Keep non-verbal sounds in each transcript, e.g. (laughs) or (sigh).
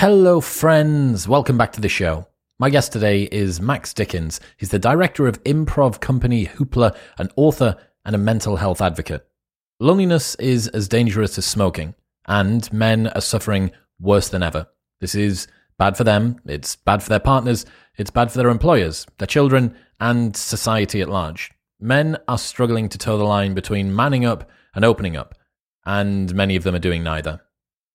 Hello, friends. Welcome back to the show. My guest today is Max Dickins. He's the director of improv company Hoopla, an author, and a mental health advocate. Loneliness is as dangerous as smoking, and men are suffering worse than ever. This is bad for them, it's bad for their partners, it's bad for their employers, their children, and society at large. Men are struggling to toe the line between manning up and opening up, and many of them are doing neither.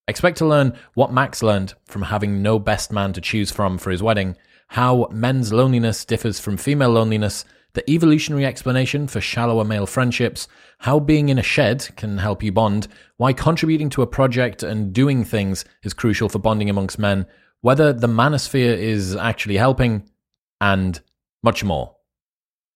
Expect to learn what Max learned from having no best man to choose from for his wedding, how men's loneliness differs from female loneliness, the evolutionary explanation for shallower male friendships, how being in a shed can help you bond, why contributing to a project and doing things is crucial for bonding amongst men, whether the manosphere is actually helping, and much more.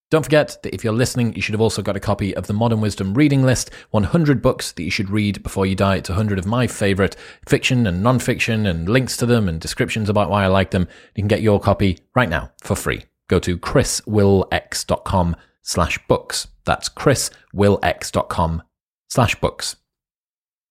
Don't forget that if you're listening, you should have also got a copy of the Modern Wisdom reading list 100 books that you should read before you die. It's 100 of my favorite fiction and non fiction and links to them and descriptions about why I like them. You can get your copy right now for free. Go to chriswillx.com slash books. That's chriswillx.com slash books.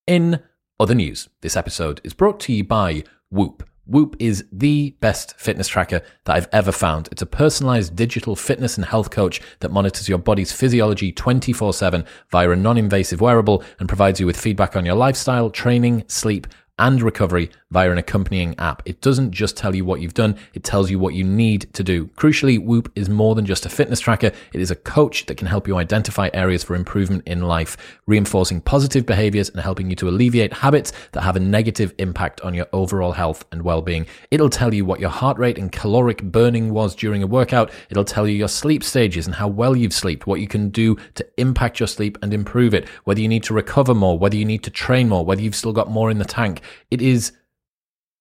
In other news, this episode is brought to you by Whoop. Whoop is the best fitness tracker that I've ever found. It's a personalized digital fitness and health coach that monitors your body's physiology 24 7 via a non invasive wearable and provides you with feedback on your lifestyle, training, sleep, and recovery via an accompanying app. It doesn't just tell you what you've done, it tells you what you need to do. Crucially, Whoop is more than just a fitness tracker, it is a coach that can help you identify areas for improvement in life, reinforcing positive behaviors and helping you to alleviate habits that have a negative impact on your overall health and well being. It'll tell you what your heart rate and caloric burning was during a workout, it'll tell you your sleep stages and how well you've slept, what you can do to impact your sleep and improve it, whether you need to recover more, whether you need to train more, whether you've still got more in the tank. It is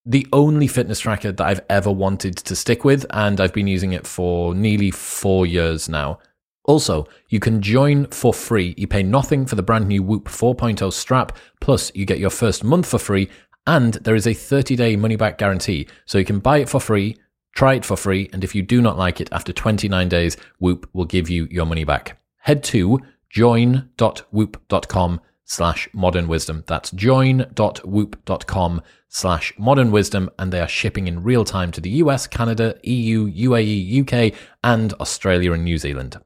the only fitness tracker that I've ever wanted to stick with, and I've been using it for nearly four years now. Also, you can join for free. You pay nothing for the brand new Whoop 4.0 strap, plus you get your first month for free, and there is a 30 day money back guarantee. So you can buy it for free, try it for free, and if you do not like it after 29 days, Whoop will give you your money back. Head to join.whoop.com slash modern wisdom. That's join.whoop.com slash modern wisdom. And they are shipping in real time to the US, Canada, EU, UAE, UK, and Australia and New Zealand.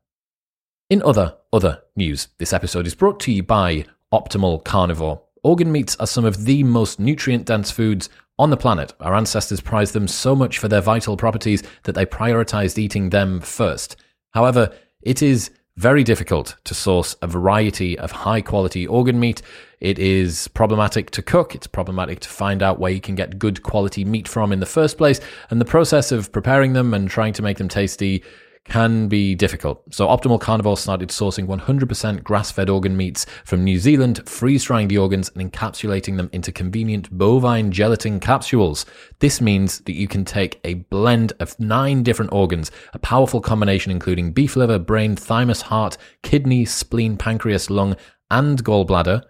In other, other news, this episode is brought to you by Optimal Carnivore. Organ meats are some of the most nutrient dense foods on the planet. Our ancestors prized them so much for their vital properties that they prioritized eating them first. However, it is very difficult to source a variety of high quality organ meat. It is problematic to cook. It's problematic to find out where you can get good quality meat from in the first place. And the process of preparing them and trying to make them tasty can be difficult. So Optimal Carnivore started sourcing 100% grass-fed organ meats from New Zealand, freeze-drying the organs and encapsulating them into convenient bovine gelatin capsules. This means that you can take a blend of nine different organs, a powerful combination including beef liver, brain, thymus, heart, kidney, spleen, pancreas, lung, and gallbladder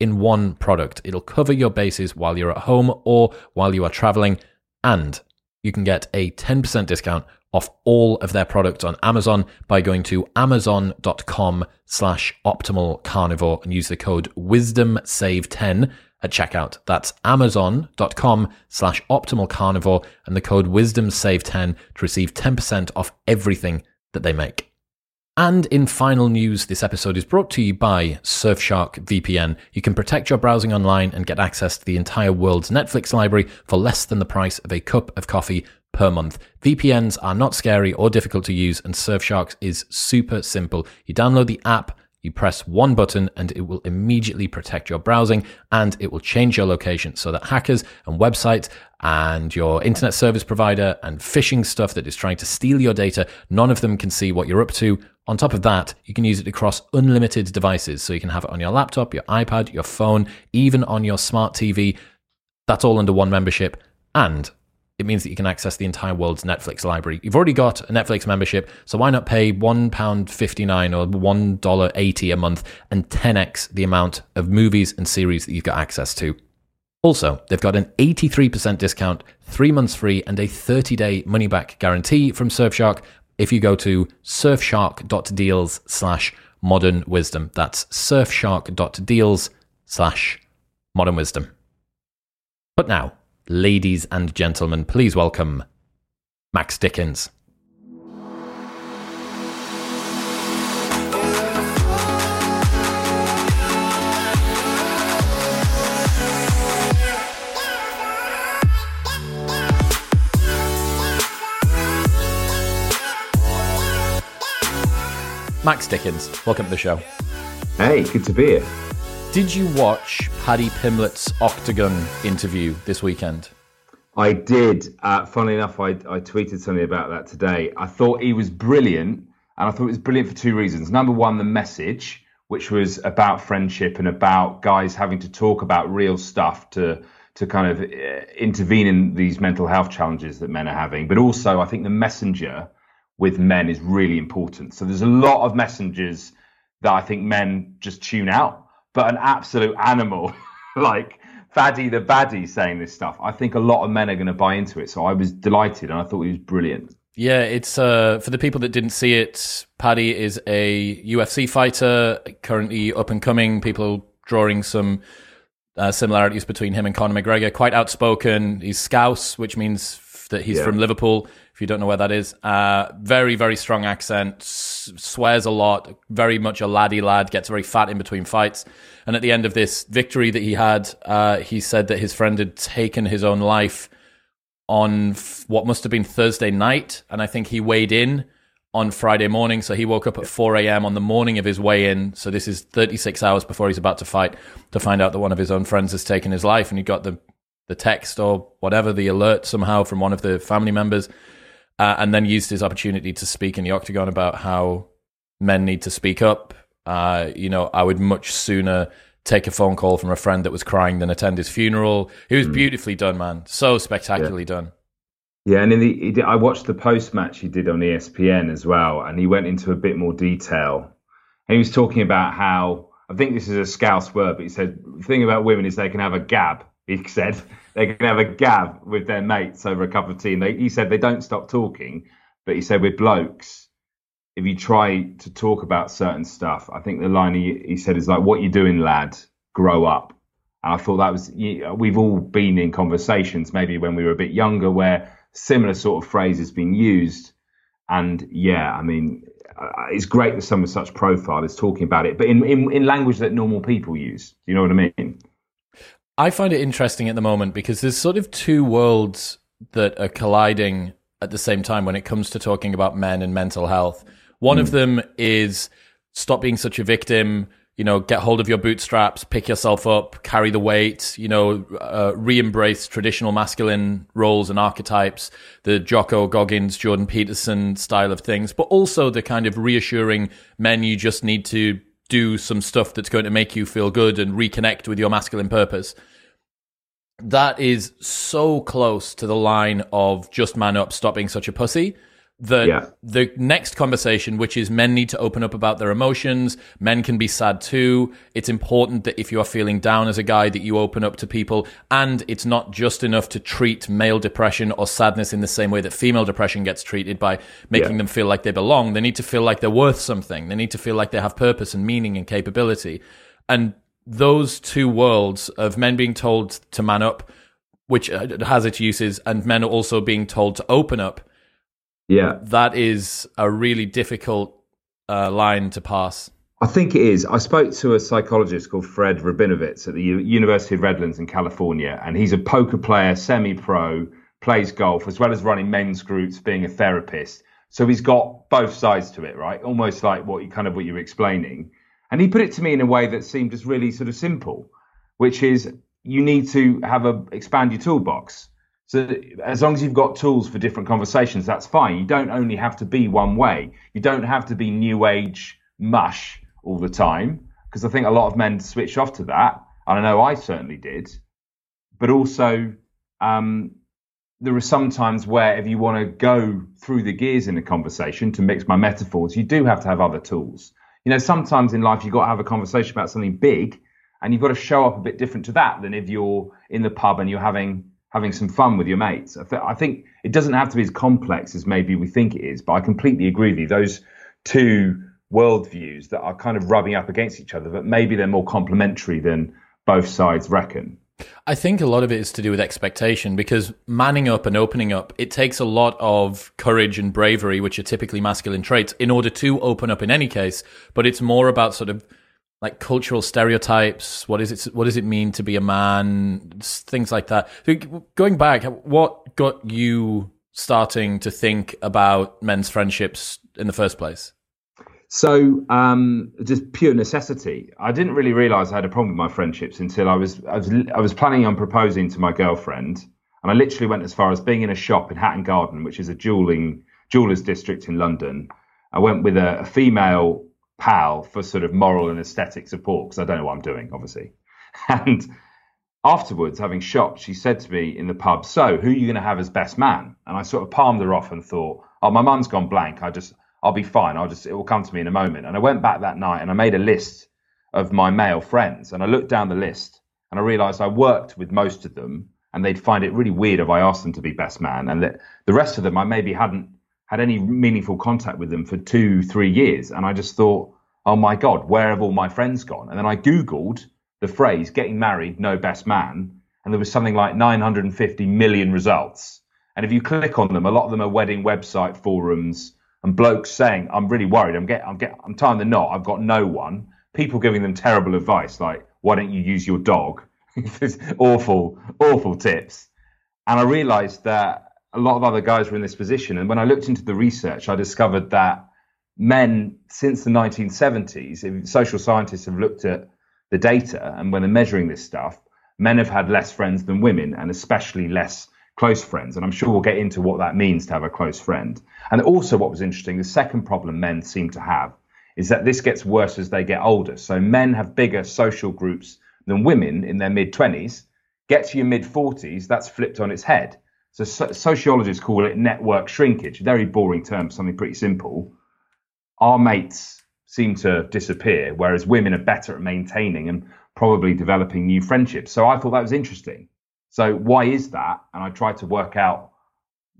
in one product. It'll cover your bases while you're at home or while you are traveling and you can get a 10% discount off all of their products on Amazon by going to amazon.com slash optimal carnivore and use the code wisdom save 10 at checkout. That's amazon.com slash optimal carnivore and the code wisdom save 10 to receive 10% off everything that they make. And in final news, this episode is brought to you by Surfshark VPN. You can protect your browsing online and get access to the entire world's Netflix library for less than the price of a cup of coffee per month. VPNs are not scary or difficult to use, and Surfshark is super simple. You download the app, you press one button, and it will immediately protect your browsing and it will change your location so that hackers and websites and your internet service provider and phishing stuff that is trying to steal your data, none of them can see what you're up to. On top of that, you can use it across unlimited devices. So you can have it on your laptop, your iPad, your phone, even on your smart TV. That's all under one membership. And it means that you can access the entire world's Netflix library. You've already got a Netflix membership, so why not pay £1.59 or $1.80 a month and 10x the amount of movies and series that you've got access to? Also, they've got an 83% discount, three months free, and a 30 day money back guarantee from Surfshark if you go to surfshark.deals slash modern wisdom. That's surfshark.deals slash modern wisdom. But now, ladies and gentlemen, please welcome Max Dickins. Max Dickins, welcome to the show. Hey, good to be here. Did you watch Paddy Pimblett's Octagon interview this weekend? I did. Uh, funnily enough, I, I tweeted something about that today. I thought he was brilliant, and I thought it was brilliant for two reasons. Number one, the message, which was about friendship and about guys having to talk about real stuff to to kind of uh, intervene in these mental health challenges that men are having. But also, I think the messenger with men is really important. So there's a lot of messengers that I think men just tune out, but an absolute animal (laughs) like Paddy the Baddy saying this stuff, I think a lot of men are going to buy into it. So I was delighted and I thought he was brilliant. Yeah, it's uh, for the people that didn't see it. Paddy is a UFC fighter, currently up and coming. People drawing some uh, similarities between him and Conor McGregor. Quite outspoken. He's Scouse, which means that he's yeah. from Liverpool if you don't know where that is. Uh, very, very strong accent, s- swears a lot, very much a laddie lad, gets very fat in between fights. And at the end of this victory that he had, uh, he said that his friend had taken his own life on f- what must have been Thursday night. And I think he weighed in on Friday morning. So he woke up at 4 a.m. on the morning of his weigh in. So this is 36 hours before he's about to fight to find out that one of his own friends has taken his life. And he got the, the text or whatever, the alert somehow from one of the family members uh, and then used his opportunity to speak in the octagon about how men need to speak up. Uh, you know, I would much sooner take a phone call from a friend that was crying than attend his funeral. It was mm. beautifully done, man. So spectacularly yeah. done. Yeah, and in the I watched the post match he did on ESPN as well, and he went into a bit more detail. And he was talking about how I think this is a scouse word, but he said the thing about women is they can have a gab. He said they can have a gab with their mates over a cup of tea. And they, he said they don't stop talking, but he said with blokes, if you try to talk about certain stuff, I think the line he, he said is like, "What you doing, lad? Grow up." And I thought that was we've all been in conversations maybe when we were a bit younger where similar sort of phrases been used. And yeah, I mean, uh, it's great that someone such profile is talking about it, but in, in, in language that normal people use. Do you know what I mean? I find it interesting at the moment because there's sort of two worlds that are colliding at the same time when it comes to talking about men and mental health. One mm. of hmm. them is stop being such a victim, you know, get hold of your bootstraps, pick yourself up, carry the weight, you know, uh, re embrace traditional masculine roles and archetypes, the Jocko Goggins, Jordan Peterson style of things, but also the kind of reassuring men you just need to do some stuff that's going to make you feel good and reconnect with your masculine purpose. That is so close to the line of just man up, stop being such a pussy the yeah. the next conversation, which is men need to open up about their emotions. Men can be sad too. It's important that if you are feeling down as a guy, that you open up to people. And it's not just enough to treat male depression or sadness in the same way that female depression gets treated by making yeah. them feel like they belong. They need to feel like they're worth something. They need to feel like they have purpose and meaning and capability. And those two worlds of men being told to man up, which uh, has its uses, and men also being told to open up yeah. That is a really difficult uh, line to pass. I think it is. I spoke to a psychologist called Fred Rabinowitz at the U- University of Redlands in California, and he's a poker player, semi pro, plays golf, as well as running men's groups, being a therapist. So he's got both sides to it, right? Almost like what you kind of what you were explaining. And he put it to me in a way that seemed just really sort of simple, which is you need to have a expand your toolbox. So as long as you've got tools for different conversations, that's fine. You don't only have to be one way. You don't have to be new age mush all the time, because I think a lot of men switch off to that. And I know I certainly did. But also, um, there are some times where if you want to go through the gears in a conversation, to mix my metaphors, you do have to have other tools. You know, sometimes in life you've got to have a conversation about something big, and you've got to show up a bit different to that than if you're in the pub and you're having having some fun with your mates. I, th- I, think it doesn't have to be as complex as maybe we think it is, but I completely agree with you. Those two worldviews that are kind of rubbing up against each other, but maybe they're more complementary than both sides reckon. I think a lot of it is to do with expectation because manning up and opening up, it takes a lot of courage and bravery, which are typically masculine traits, in order to open up in any case. But it's more about sort of like cultural stereotypes. What is it? What does it mean to be a man? Things like that. Going back, what got you starting to think about men's friendships in the first place? So, um, just pure necessity. I didn't really realize I had a problem with my friendships until I was, I was I was planning on proposing to my girlfriend, and I literally went as far as being in a shop in Hatton Garden, which is a jeweling jewelers district in London. I went with a, a female pal for sort of moral and aesthetic support because I don't know what I'm doing, obviously. (laughs) And afterwards, having shopped, she said to me in the pub, "So, who are you going to have as best man?" And I sort of palmed her off and thought, "Oh, my mum's gone blank. I just I'll be fine. I'll just, it will come to me in a moment. And I went back that night and I made a list of my male friends and I looked down the list and I realized I worked with most of them and they'd find it really weird if I asked them to be best man. And that the rest of them, I maybe hadn't had any meaningful contact with them for two, three years. And I just thought, oh my God, where have all my friends gone? And then I Googled the phrase getting married, no best man. And there was something like 950 million results. And if you click on them, a lot of them are wedding website forums, and blokes saying, "I'm really worried. I'm get, I'm get, I'm tying the knot. I've got no one." People giving them terrible advice, like, "Why don't you use your dog?" (laughs) awful, awful tips. And I realised that a lot of other guys were in this position. And when I looked into the research, I discovered that men since the 1970s, social scientists have looked at the data, and when they're measuring this stuff, men have had less friends than women, and especially less close friends. And I'm sure we'll get into what that means to have a close friend. And also, what was interesting, the second problem men seem to have is that this gets worse as they get older. So men have bigger social groups than women in their mid 20s. Get to your mid 40s, that's flipped on its head. So, so sociologists call it network shrinkage. Very boring term, something pretty simple. Our mates seem to disappear, whereas women are better at maintaining and probably developing new friendships. So I thought that was interesting. So why is that? And I tried to work out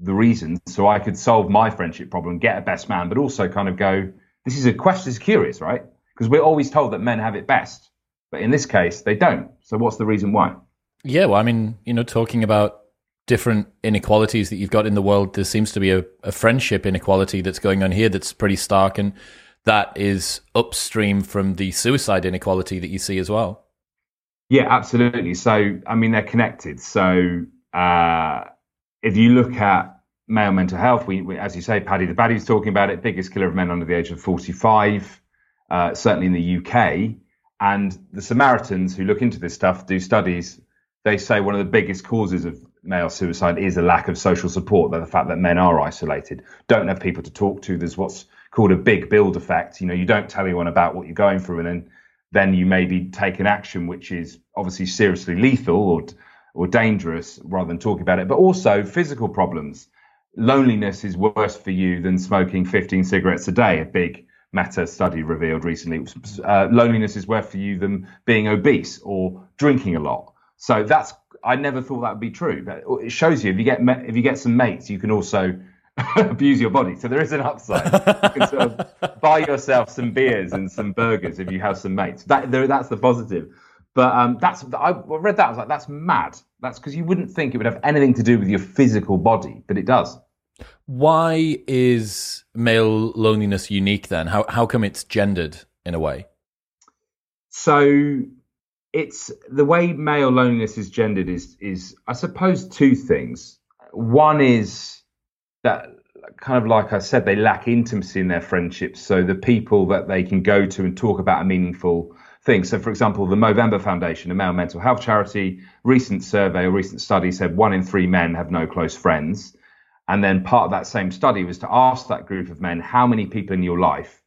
the reasons so I could solve my friendship problem, get a best man, but also kind of go, this is a question, is curious, right? Because we're always told that men have it best, but in this case, they don't. So what's the reason why? Yeah, well, I mean, you know, talking about different inequalities that you've got in the world, there seems to be a, a friendship inequality that's going on here that's pretty stark, and that is upstream from the suicide inequality that you see as well. Yeah, absolutely. So, I mean, they're connected. So, uh, if you look at male mental health, we, we, as you say, Paddy the Baddy talking about it, biggest killer of men under the age of 45, uh, certainly in the UK. And the Samaritans who look into this stuff do studies. They say one of the biggest causes of male suicide is a lack of social support, the fact that men are isolated, don't have people to talk to. There's what's called a big build effect. You know, you don't tell anyone about what you're going through, and then then you maybe take an action which is obviously seriously lethal or or dangerous rather than talking about it. But also physical problems. Loneliness is worse for you than smoking 15 cigarettes a day. A big meta study revealed recently. Uh, loneliness is worse for you than being obese or drinking a lot. So that's I never thought that would be true. But it shows you if you get if you get some mates, you can also (laughs) abuse your body. So there is an upside. You can sort of (laughs) buy yourself some beers and some burgers if you have some mates. That that's the positive. But um, that's I read that. I was like, that's mad. That's because you wouldn't think it would have anything to do with your physical body, but it does. Why is male loneliness unique then? How how come it's gendered in a way? So it's the way male loneliness is gendered is is I suppose two things. One is that kind of like I said, they lack intimacy in their friendships. So the people that they can go to and talk about a meaningful thing. So, for example, the Movember Foundation, a male mental health charity, recent survey or recent study said one in three men have no close friends. And then part of that same study was to ask that group of men, how many people in your life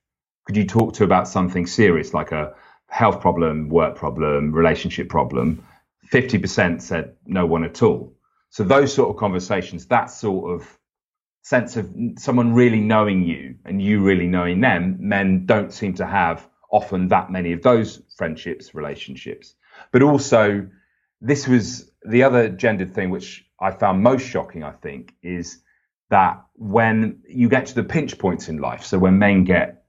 could you talk to about something serious like a health problem, work problem, relationship problem? 50% said no one at all. So those sort of conversations, that sort of sense of someone really knowing you and you really knowing them, men don't seem to have often that many of those friendships, relationships. But also, this was the other gendered thing which I found most shocking, I think, is that when you get to the pinch points in life, so when men get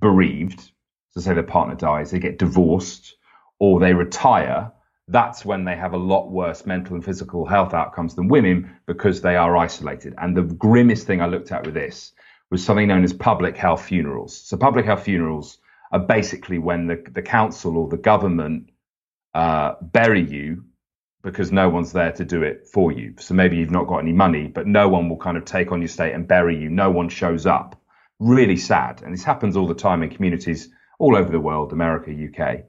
bereaved, so say their partner dies, they get divorced, or they retire, that's when they have a lot worse mental and physical health outcomes than women because they are isolated. And the grimmest thing I looked at with this was something known as public health funerals. So public health funerals are basically when the, the council or the government uh, bury you because no one's there to do it for you. So maybe you've not got any money, but no one will kind of take on your state and bury you. No one shows up. Really sad. And this happens all the time in communities all over the world, America, UK.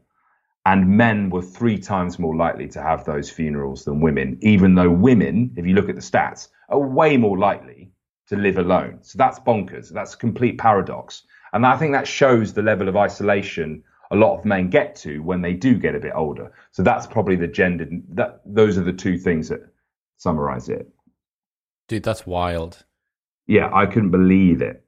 And men were three times more likely to have those funerals than women, even though women, if you look at the stats, are way more likely to live alone. So that's bonkers. That's a complete paradox. And I think that shows the level of isolation a lot of men get to when they do get a bit older. So that's probably the gender. That those are the two things that summarize it. Dude, that's wild. Yeah, I couldn't believe it.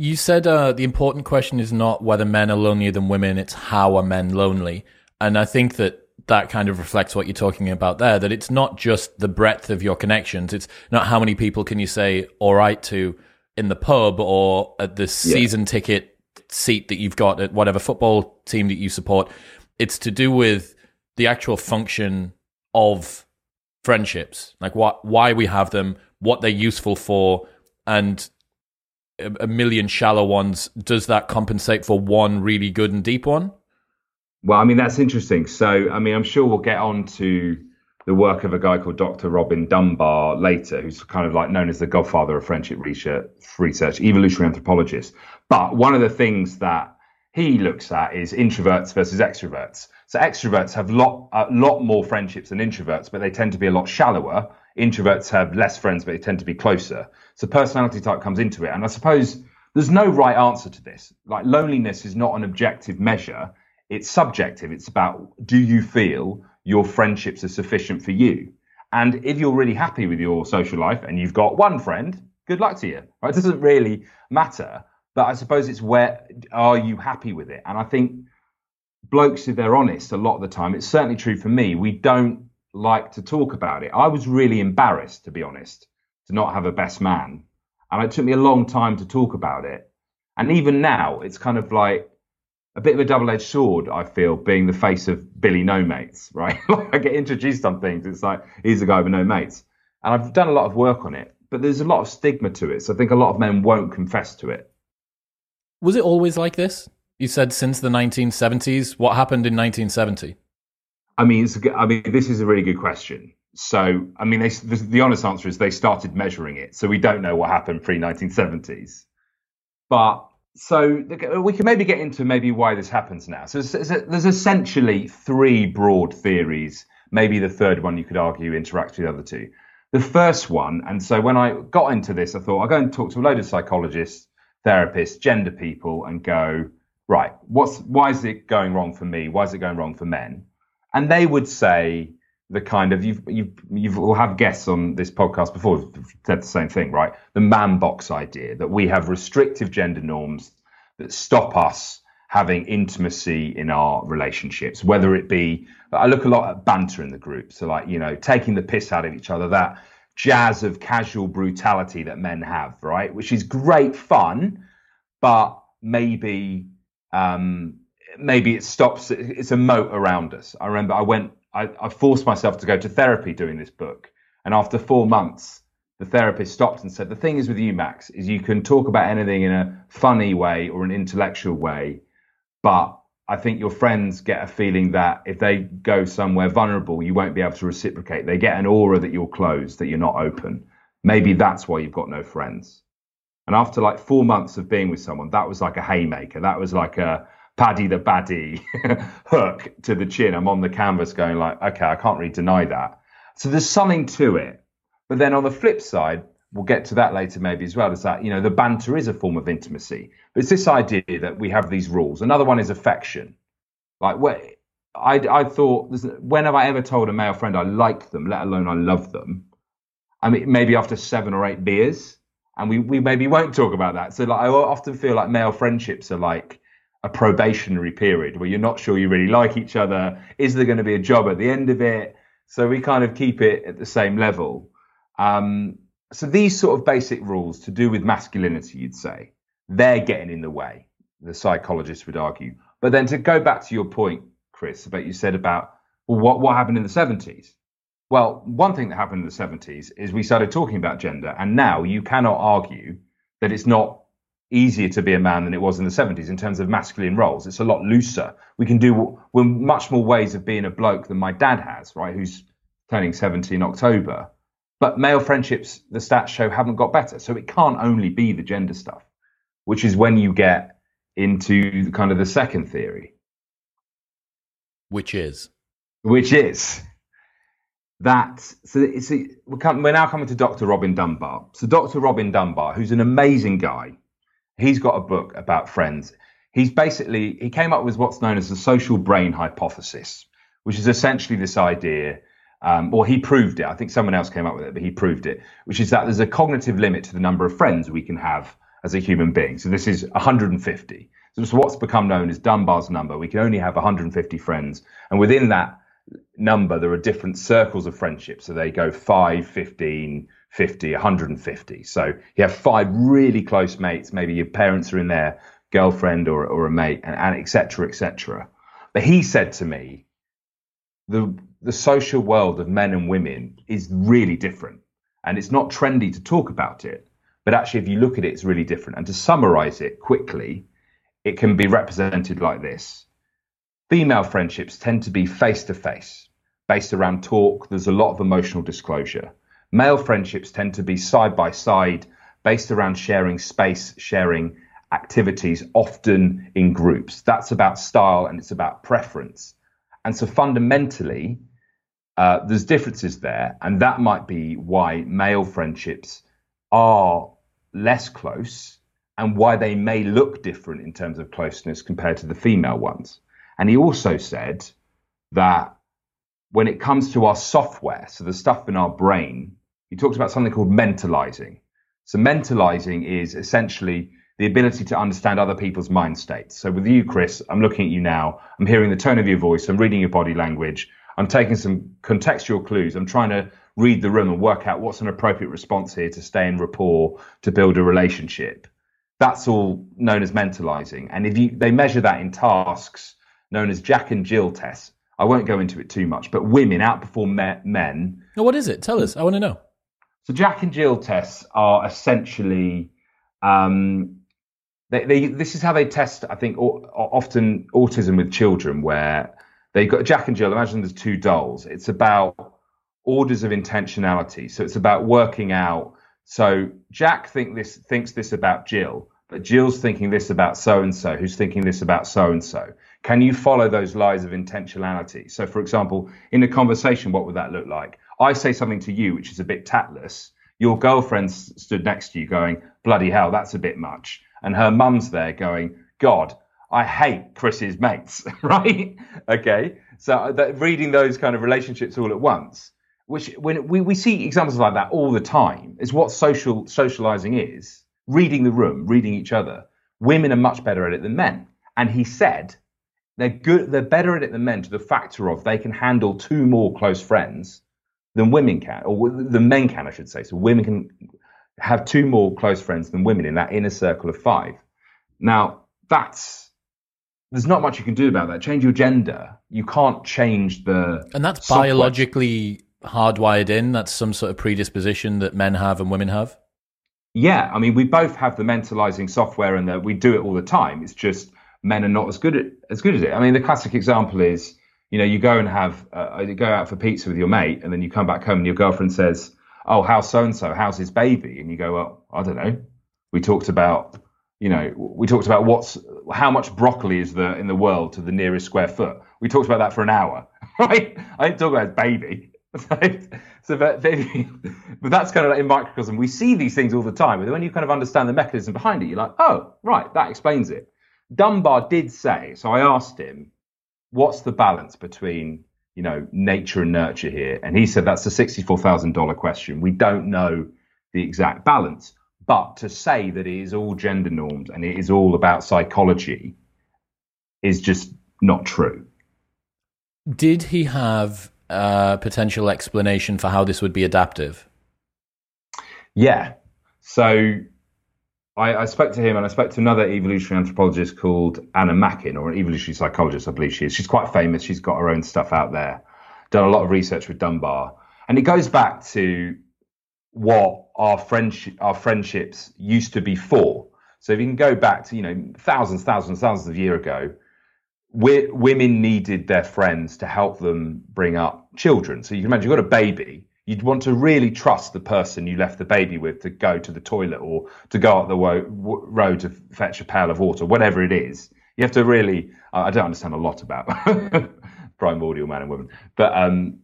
You said uh, the important question is not whether men are lonelier than women; it's how are men lonely. And I think that that kind of reflects what you're talking about there. That it's not just the breadth of your connections; it's not how many people can you say "all right" to in the pub or at the season ticket seat that you've got at whatever football team that you support. It's to do with the actual function of friendships, like what, why we have them, what they're useful for, and a, million shallow ones. Does that compensate for one really good and deep one? Well, I mean, that's interesting. So, I mean, I'm sure we'll get on to the work of a guy called Dr. Robin Dunbar later, who's kind of like known as the godfather of friendship research, research evolutionary anthropologist. But one of the things that he looks at is introverts versus extroverts. So extroverts have lot a lot more friendships than introverts, but they tend to be a lot shallower. Introverts have less friends, but they tend to be closer. So personality type comes into it, and I suppose there's no right answer to this. Like loneliness is not an objective measure; it's subjective. It's about do you feel your friendships are sufficient for you. And if you're really happy with your social life and you've got one friend, good luck to you. Right? It doesn't really matter. But I suppose it's where are you happy with it? And I think blokes, if they're honest, a lot of the time, it's certainly true for me, we don't like to talk about it. I was really embarrassed, to be honest, to not have a best man. And it took me a long time to talk about it. And even now, it's kind of like a bit of a double-edged sword. I feel being the face of Billy No Mates, (laughs) right? I get introduced on things. It's like he's a guy with no mates, and I've done a lot of work on it. But there's a lot of stigma to it, so I think a lot of men won't confess to it. Was it always like this? You said since the 1970s. What happened in 1970? I mean, I mean, this is a really good question. So, I mean, they, the, the honest answer is they started measuring it, so we don't know what happened pre 1970s. But so we can maybe get into maybe why this happens now. So there's essentially three broad theories. Maybe the third one you could argue interacts with the other two. The first one, and so when I got into this, I thought I'll go and talk to a load of psychologists, therapists, gender people, and go right. What's why is it going wrong for me? Why is it going wrong for men? And they would say the kind of you've you've you've all have guests on this podcast before said the same thing, right? The man box idea that we have restrictive gender norms that stop us having intimacy in our relationships, whether it be I look a lot at banter in the group, so like you know taking the piss out of each other, that jazz of casual brutality that men have, right? Which is great fun, but maybe um, maybe it stops. It's a moat around us. I remember I went I, I forced myself to go to therapy doing this book. And after four months, the therapist stopped and said, The thing is with you, Max, is you can talk about anything in a funny way or an intellectual way, but I think your friends get a feeling that if they go somewhere vulnerable, you won't be able to reciprocate. They get an aura that you're closed, that you're not open. Maybe that's why you've got no friends. And after like four months of being with someone, that was like a haymaker. That was like a, Paddy the Baddy (laughs) hook to the chin. I'm on the canvas going like, okay, I can't really deny that. So there's something to it. But then on the flip side, we'll get to that later maybe as well, is that, you know, the banter is a form of intimacy. But it's this idea that we have these rules. Another one is affection. Like, where, I, I thought, when have I ever told a male friend I like them, let alone I love them? I mean, maybe after seven or eight beers. And we, we maybe won't talk about that. So like, I often feel like male friendships are like, a probationary period where you're not sure you really like each other. Is there going to be a job at the end of it? So we kind of keep it at the same level. Um, so these sort of basic rules to do with masculinity, you'd say, they're getting in the way. The psychologists would argue. But then to go back to your point, Chris, about you said about well, what, what happened in the 70s? Well, one thing that happened in the 70s is we started talking about gender, and now you cannot argue that it's not easier to be a man than it was in the 70s in terms of masculine roles. It's a lot looser. We can do we're much more ways of being a bloke than my dad has, right? Who's turning 70 in October. But male friendships, the stats show, haven't got better. So it can't only be the gender stuff, which is when you get into kind of the second theory. Which is? Which is that so it's a, we're, come, we're now coming to Dr. Robin Dunbar. So Dr. Robin Dunbar, who's an amazing guy, he's got a book about friends. He's basically he came up with what's known as the social brain hypothesis, which is essentially this idea, um, or he proved it. I think someone else came up with it, but he proved it, which is that there's a cognitive limit to the number of friends we can have as a human being. So this is 150. So it's what's become known as Dunbar's number. We can only have 150 friends, and within that number, there are different circles of friendship. So they go 5, 15, 50, 150. So you have five really close mates. Maybe your parents are in there, girlfriend or, or a mate, and, and et cetera, et cetera. But he said to me, the, the social world of men and women is really different. And it's not trendy to talk about it. But actually, if you look at it, it's really different. And to summarize it quickly, it can be represented like this Female friendships tend to be face to face, based around talk. There's a lot of emotional disclosure. Male friendships tend to be side by side, based around sharing space, sharing activities, often in groups. That's about style and it's about preference. And so fundamentally, uh, there's differences there, and that might be why male friendships are less close and why they may look different in terms of closeness compared to the female ones. And he also said that when it comes to our software, so the stuff in our brain, he talks about something called mentalizing. So mentalizing is essentially the ability to understand other people's mind states. So with you, Chris, I'm looking at you now. I'm hearing the tone of your voice. I'm reading your body language. I'm taking some contextual clues. I'm trying to read the room and work out what's an appropriate response here to stay in rapport, to build a relationship. That's all known as mentalizing. And if you, they measure that in tasks known as Jack and Jill tests. I won't go into it too much, but women outperform men. Oh, what is it? Tell us. I want to know. So Jack and Jill tests are essentially um, they, they, this is how they test. I think often autism with children, where they got Jack and Jill. Imagine there's two dolls. It's about orders of intentionality. So it's about working out. So Jack think this thinks this about Jill, but Jill's thinking this about so and so, who's thinking this about so and so. Can you follow those lines of intentionality? So, for example, in a conversation, what would that look like? I say something to you, which is a bit tactless. Your girlfriend stood next to you going, bloody hell, that's a bit much. And her mum's there going, God, I hate Chris's mates, (laughs) right? okay. So uh, that, reading those kind of relationships all at once, which when we, we see examples like that all the time, is what social socializing is. Reading the room, reading each other. Women are much better at it than men. And he said they're good. They're better at it than men to the factor of they can handle two more close friends than women can, or the men can, I should say. So women can have two more close friends than women in that inner circle of five. Now that's there's not much you can do about that. Change your gender. You can't change the. And that's software. biologically hardwired in. That's some sort of predisposition that men have and women have. Yeah, I mean, we both have the mentalizing software, and that we do it all the time. It's just men are not as good at as good at it. I mean, the classic example is, you know, you go and have uh, you go out for pizza with your mate, and then you come back home and your girlfriend says, "Oh, how's so and so? How's his baby?" And you go, "Well, I don't know. We talked about." You know, we talked about what's how much broccoli is there in the world to the nearest square foot. We talked about that for an hour, (laughs) right? I didn't talk about his baby. (laughs) so, but, (laughs) baby but that's kind of like in microcosm. We see these things all the time, but when you kind of understand the mechanism behind it, you're like, oh, right, that explains it. Dunbar did say, so I asked him, what's the balance between, you know, nature and nurture here? And he said that's a $64,000 question. We don't know the exact balance. But to say that it is all gender norms and it is all about psychology is just not true. Did he have a potential explanation for how this would be adaptive? Yeah. So I, I, spoke to him and I spoke to another evolutionary anthropologist called Anna Machin, or an evolutionary psychologist, I believe she is. She's quite famous. She's got her own stuff out there. done a lot of research with Dunbar, and it goes back to what our friendship our friendships used to be for. So if you can go back to you know thousands, thousands, thousands of years ago, women needed their friends to help them bring up children. So you can imagine you've got a baby. You'd want to really trust the person you left the baby with to go to the toilet or to go up the road to fetch a pail of water, whatever it is. You have to really. I don't understand a lot about (laughs) primordial man and woman, but um,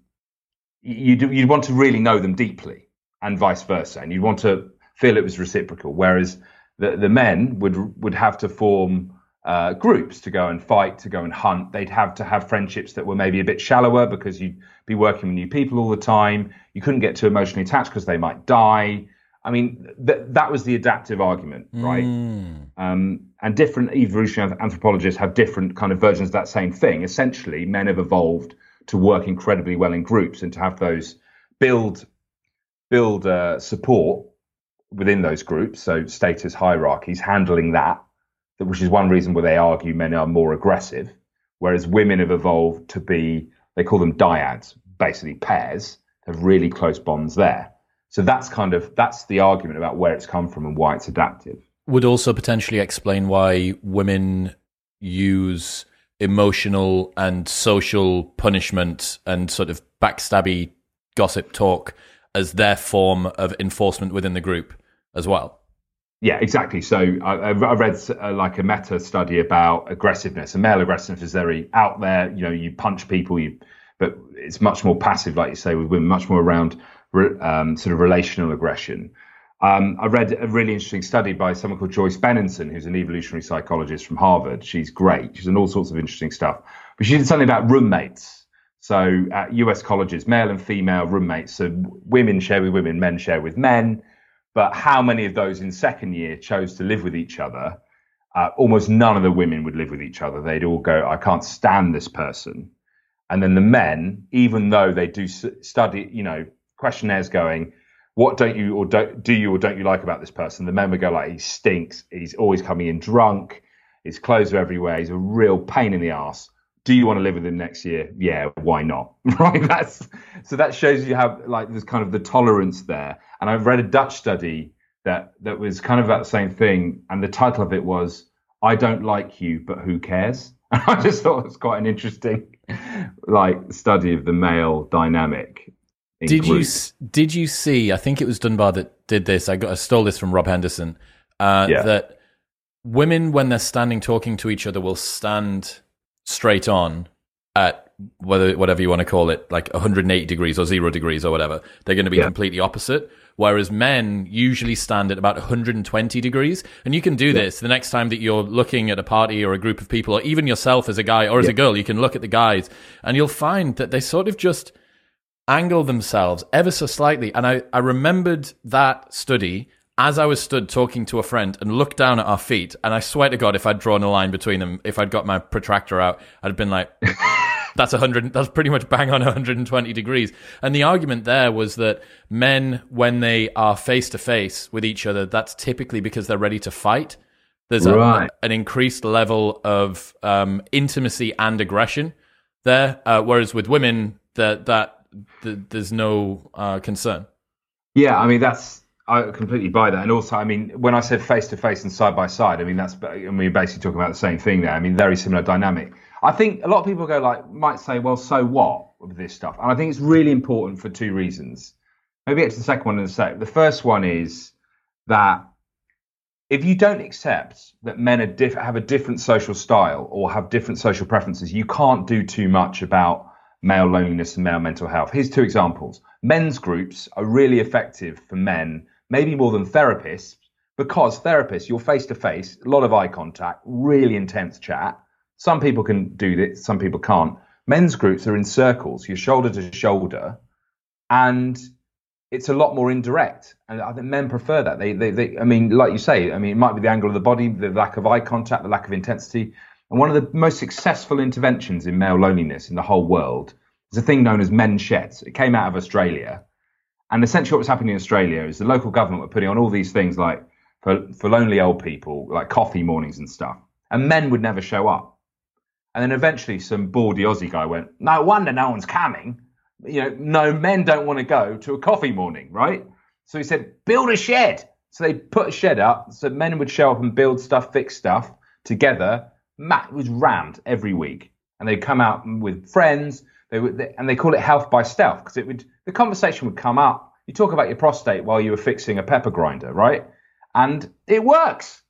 you you want to really know them deeply, and vice versa, and you'd want to feel it was reciprocal. Whereas the the men would would have to form uh, groups to go and fight, to go and hunt. They'd have to have friendships that were maybe a bit shallower because you'd be working with new people all the time. You couldn't get too emotionally attached because they might die. I mean, th- that was the adaptive argument, right? Mm. Um, and different evolutionary anthropologists have different kind of versions of that same thing. Essentially, men have evolved to work incredibly well in groups and to have those build build uh, support within those groups. So status hierarchies, handling that which is one reason why they argue men are more aggressive, whereas women have evolved to be, they call them dyads, basically pairs, have really close bonds there. So that's kind of, that's the argument about where it's come from and why it's adaptive. Would also potentially explain why women use emotional and social punishment and sort of backstabby gossip talk as their form of enforcement within the group as well. Yeah, exactly. So I, I read uh, like a meta study about aggressiveness, and male aggressiveness is very out there. You know, you punch people, you, but it's much more passive, like you say, with women, much more around um, sort of relational aggression. Um, I read a really interesting study by someone called Joyce Benenson, who's an evolutionary psychologist from Harvard. She's great. She's done all sorts of interesting stuff. But she did something about roommates. So at US colleges, male and female roommates. So women share with women, men share with men. But how many of those in second year chose to live with each other? Uh, almost none of the women would live with each other. They'd all go, I can't stand this person. And then the men, even though they do study, you know, questionnaires going, what don't you or don't do you or don't you like about this person? The men would go like, he stinks. He's always coming in drunk. His clothes are everywhere. He's a real pain in the ass do you want to live with him next year? Yeah, why not? (laughs) right? That's so that shows you how like there's kind of the tolerance there. And I've read a Dutch study that that was kind of about the same thing, and the title of it was "I don't like you, but who cares?" And (laughs) I just thought it was quite an interesting like study of the male dynamic. Did groups. you did you see? I think it was Dunbar that did this. I got I stole this from Rob Henderson. Uh, yeah. That women, when they're standing talking to each other, will stand straight on at whether whatever you want to call it, like 180 degrees or zero degrees or whatever, they're going to be yeah. completely opposite. Whereas men usually stand at about 120 degrees. And you can do yeah. this the next time that you're looking at a party or a group of people, or even yourself as a guy or as yeah. a girl, you can look at the guys and you'll find that they sort of just angle themselves ever so slightly. And I, I remembered that study as I was stood talking to a friend and looked down at our feet, and I swear to God, if I'd drawn a line between them, if I'd got my protractor out, I'd have been like, (laughs) that's a hundred, that's pretty much bang on 120 degrees. And the argument there was that men, when they are face to face with each other, that's typically because they're ready to fight. There's right. a, an increased level of um, intimacy and aggression there, uh, whereas with women, that that, that there's no uh, concern. Yeah, I mean that's I completely buy that. And also, I mean, when I said face to face and side by side, I mean, that's, mean, we're basically talking about the same thing there. I mean, very similar dynamic. I think a lot of people go like, might say, well, so what with this stuff? And I think it's really important for two reasons. Maybe get to the second one in a sec. The first one is that if you don't accept that men diff- have a different social style or have different social preferences, you can't do too much about male loneliness and male mental health. Here's two examples. Men's groups are really effective for men maybe more than therapists, because therapists, you're face to face, a lot of eye contact, really intense chat. Some people can do this, some people can't. Men's groups are in circles, you're shoulder to shoulder, and it's a lot more indirect. And I think men prefer that. They, they, they, I mean, like you say, I mean, it might be the angle of the body, the lack of eye contact, the lack of intensity. And one of the most successful interventions in male loneliness in the whole world is a thing known as men's sheds. It came out of Australia and essentially, what was happening in Australia is the local government were putting on all these things like for, for lonely old people, like coffee mornings and stuff. And men would never show up. And then eventually, some baldy Aussie guy went, No wonder no one's coming. you know, no, men don't want to go to a coffee morning, right? So he said, build a shed. So they put a shed up. So men would show up and build stuff, fix stuff together. Matt was rammed every week, and they'd come out with friends. They would, and they call it health by stealth because it would the conversation would come up. You talk about your prostate while you were fixing a pepper grinder, right? And it works.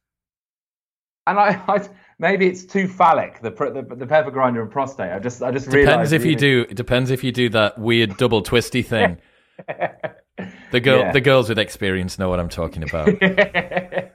And I, (laughs) I maybe it's too phallic the, the, the pepper grinder and prostate. I just I just depends if you do. It depends if you do that weird double twisty thing. (laughs) the girl, yeah. the girls with experience know what I'm talking about. (laughs)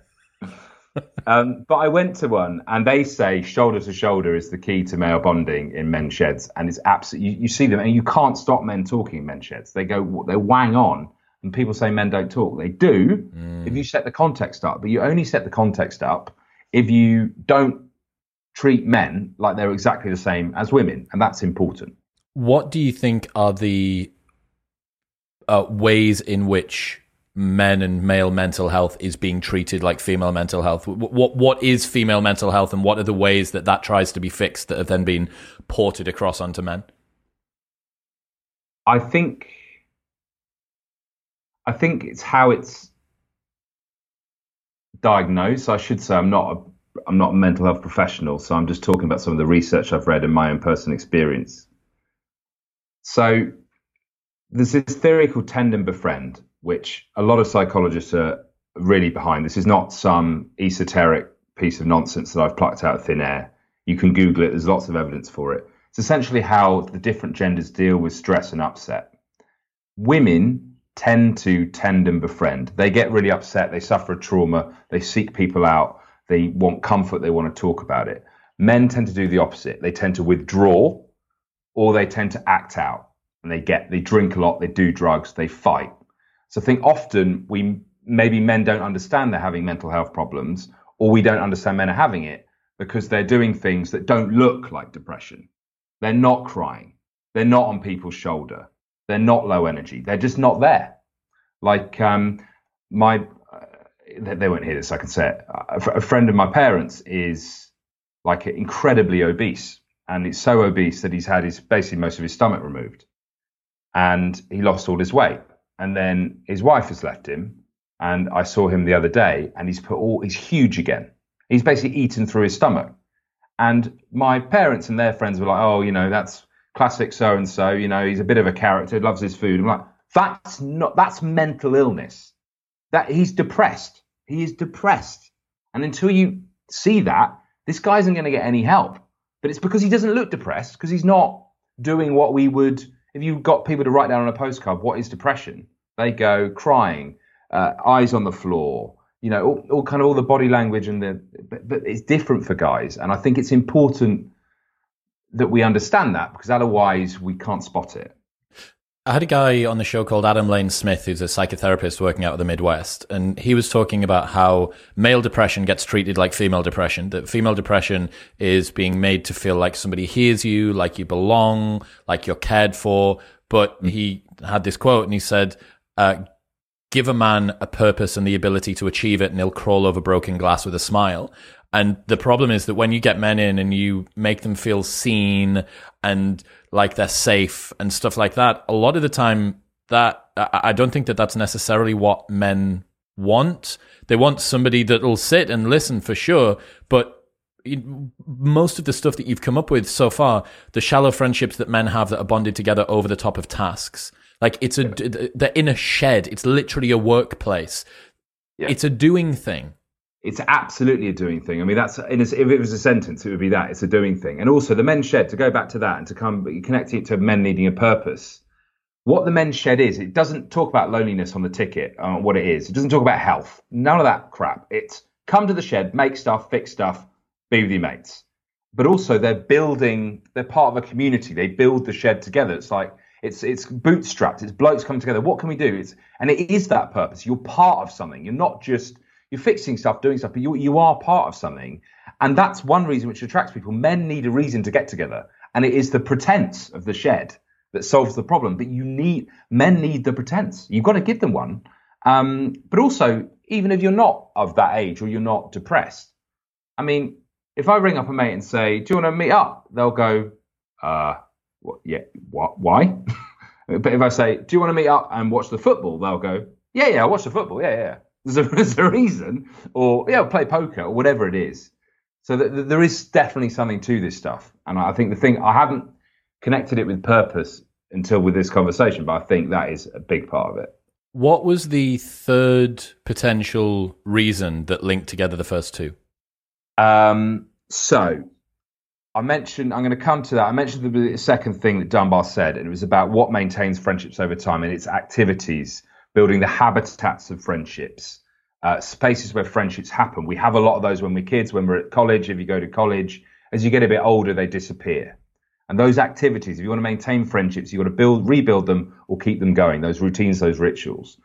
um, but I went to one, and they say shoulder to shoulder is the key to male bonding in men's sheds, and it's absolutely you, you see them, and you can't stop men talking in men's sheds. They go, they wang on, and people say men don't talk. They do mm. if you set the context up, but you only set the context up if you don't treat men like they're exactly the same as women, and that's important. What do you think are the uh, ways in which men and male mental health is being treated like female mental health. What what is female mental health, and what are the ways that that tries to be fixed that have then been ported across onto men? I think I think it's how it's diagnosed. I should say I'm not a I'm not a mental health professional, so I'm just talking about some of the research I've read and my own personal experience. So there's this theory called tend and befriend, which a lot of psychologists are really behind. This is not some esoteric piece of nonsense that I've plucked out of thin air. You can Google it, there's lots of evidence for it. It's essentially how the different genders deal with stress and upset. Women tend to tend and befriend. They get really upset, they suffer a trauma, they seek people out, they want comfort, they want to talk about it. Men tend to do the opposite. They tend to withdraw or they tend to act out and they get they drink a lot, they do drugs, they fight. So I think often we maybe men don't understand they're having mental health problems, or we don't understand men are having it because they're doing things that don't look like depression. They're not crying. They're not on people's shoulder. They're not low energy. They're just not there. Like um, my, uh, they won't hear this. I can say it. A, a friend of my parents is like incredibly obese, and it's so obese that he's had his basically most of his stomach removed, and he lost all his weight and then his wife has left him. And I saw him the other day, and he's put all he's huge again. He's basically eaten through his stomach. And my parents and their friends were like, "Oh, you know, that's classic so and so. You know, he's a bit of a character, loves his food." I'm like, "That's not that's mental illness. That he's depressed. He is depressed. And until you see that, this guy isn't going to get any help. But it's because he doesn't look depressed because he's not doing what we would if you got people to write down on a postcard what is depression, they go crying, uh, eyes on the floor, you know, all, all, kind of all the body language and the, but, but it's different for guys, and I think it's important that we understand that because otherwise we can't spot it. I had a guy on the show called Adam Lane Smith, who's a psychotherapist working out of the Midwest, and he was talking about how male depression gets treated like female depression. That female depression is being made to feel like somebody hears you, like you belong, like you're cared for. But mm. he had this quote, and he said, uh, "Give a man a purpose and the ability to achieve it, and he'll crawl over broken glass with a smile." And the problem is that when you get men in and you make them feel seen and like they're safe and stuff like that, a lot of the time that I don't think that that's necessarily what men want. They want somebody that'll sit and listen for sure, but most of the stuff that you've come up with so far, the shallow friendships that men have that are bonded together over the top of tasks, like it's a they're in a shed. It's literally a workplace. Yeah. It's a doing thing it's absolutely a doing thing. I mean, that's a, if it was a sentence, it would be that it's a doing thing. And also the men's shed to go back to that and to come connect it to men needing a purpose. What the men's shed is, it doesn't talk about loneliness on the ticket, uh, what it is. It doesn't talk about health, none of that crap. It's come to the shed, make stuff, fix stuff, be with your mates. But also they're building, they're part of a community. They build the shed together. It's like it's it's bootstrapped. It's blokes coming together. What can we do? It's and it is that purpose. You're part of something. You're not just you're fixing stuff, doing stuff, but you you are part of something, and that's one reason which attracts people. Men need a reason to get together, and it is the pretense of the shed that solves the problem. But you need men need the pretense. You've got to give them one. Um, but also, even if you're not of that age or you're not depressed, I mean, if I ring up a mate and say, "Do you want to meet up?" They'll go, "Uh, what, yeah, what, why?" (laughs) But if I say, "Do you want to meet up and watch the football?" They'll go, "Yeah, yeah, I watch the football. Yeah, yeah." (laughs) There's a, there's a reason, or yeah, play poker or whatever it is. So th- th- there is definitely something to this stuff, and I think the thing I haven't connected it with purpose until with this conversation, but I think that is a big part of it. What was the third potential reason that linked together the first two? Um, so I mentioned, I'm going to come to that. I mentioned the second thing that Dunbar said, and it was about what maintains friendships over time and its activities, building the habitats of friendships, uh, spaces where friendships happen. We have a lot of those when we're kids, when we're at college, if you go to college. As you get a bit older, they disappear. And those activities, if you want to maintain friendships, you've got to build, rebuild them or keep them going, those routines, those rituals.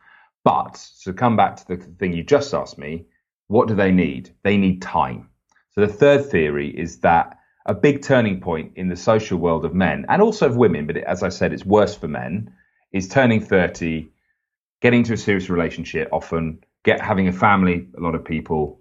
But to come back to the thing you just asked me, what do they need? They need time. So the third theory is that a big turning point in the social world of men and also of women, but as I said, it's worse for men, is turning 30, getting into a serious relationship, often get having a family, a lot of people,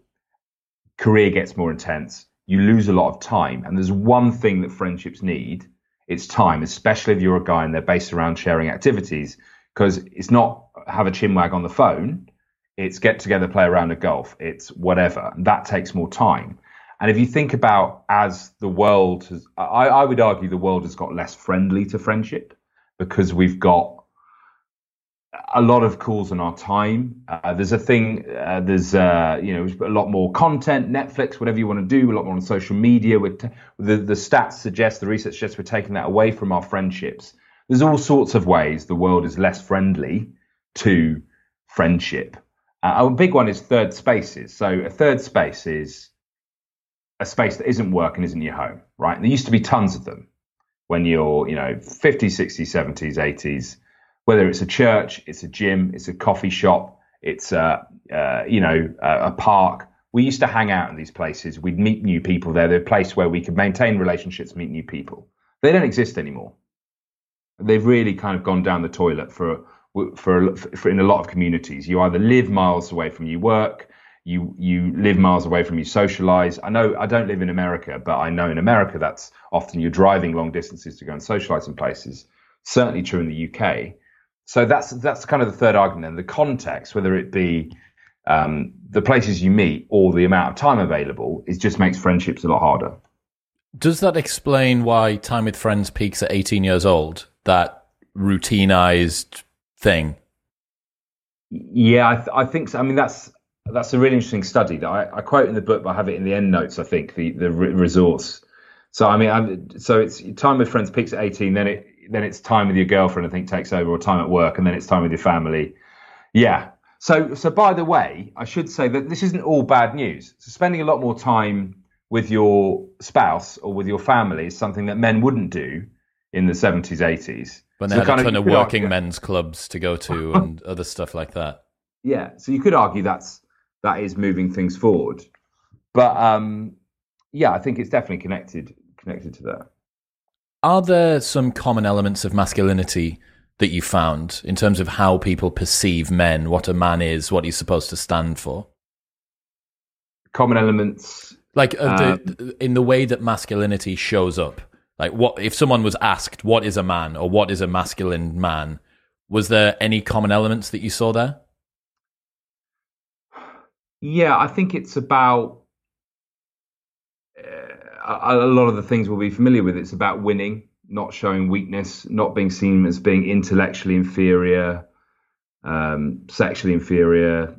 career gets more intense, you lose a lot of time. And there's one thing that friendships need it's time, especially if you're a guy and they're based around sharing activities, because it's not have a chinwag on the phone, it's get together, play around a golf, it's whatever. And that takes more time. And if you think about as the world has, I, I would argue the world has got less friendly to friendship because we've got a lot of calls on our time. Uh, there's a thing, uh, there's uh, you know a lot more content, Netflix, whatever you want to do, a lot more on social media. T- the the stats suggest, the research suggests we're taking that away from our friendships. There's all sorts of ways the world is less friendly to friendship. Uh, a big one is third spaces. So a third space is a space that isn't work and isn't your home, right? And there used to be tons of them when you're, you know, 50s, 60s, 70s, 80s whether it's a church, it's a gym, it's a coffee shop, it's a, uh, you know a, a, park. We used to hang out in these places. We'd meet new people there. They're a place where we could maintain relationships, meet new people. They don't exist anymore. They've really kind of gone down the toilet for for, for in a lot of communities. You either live miles away from your work, you you live miles away from you socialize. I know I don't live in America, but I know in America that's often you're driving long distances to go and socialize in places. Certainly true in the UK so that's that's kind of the third argument. The context, whether it be um, the places you meet or the amount of time available, it just makes friendships a lot harder. Does that explain why time with friends peaks at 18 years old? That routinized thing. Yeah, I, th- I think so. I mean, that's that's a really interesting study that I, I, quote in the book, but I have it in the end notes. I think the the resource. So I mean, I'm, so it's time with friends peaks at 18, then it then it's time with your girlfriend, I think takes over, or time at work, and then it's time with your family. Yeah. So, so by the way, I should say that this isn't all bad news. So, spending a lot more time with your spouse or with your family is something that men wouldn't do in the 70s, 80s. When they so had a ton of, of working argue, men's clubs to go to (laughs) and other stuff like that. Yeah. So you could argue that's that is moving things forward. But um, yeah, I think it's definitely connected connected to that. Are there some common elements of masculinity that you found in terms of how people perceive men, what a man is, what he's supposed to stand for? Common elements, like uh, the, um, in the way that masculinity shows up. Like, what if someone was asked, "What is a man?" or "What is a masculine man?" Was there any common elements that you saw there? Yeah, I think it's about a, a lot of the things we'll be familiar with. It's about winning, not showing weakness, not being seen as being intellectually inferior, um, sexually inferior,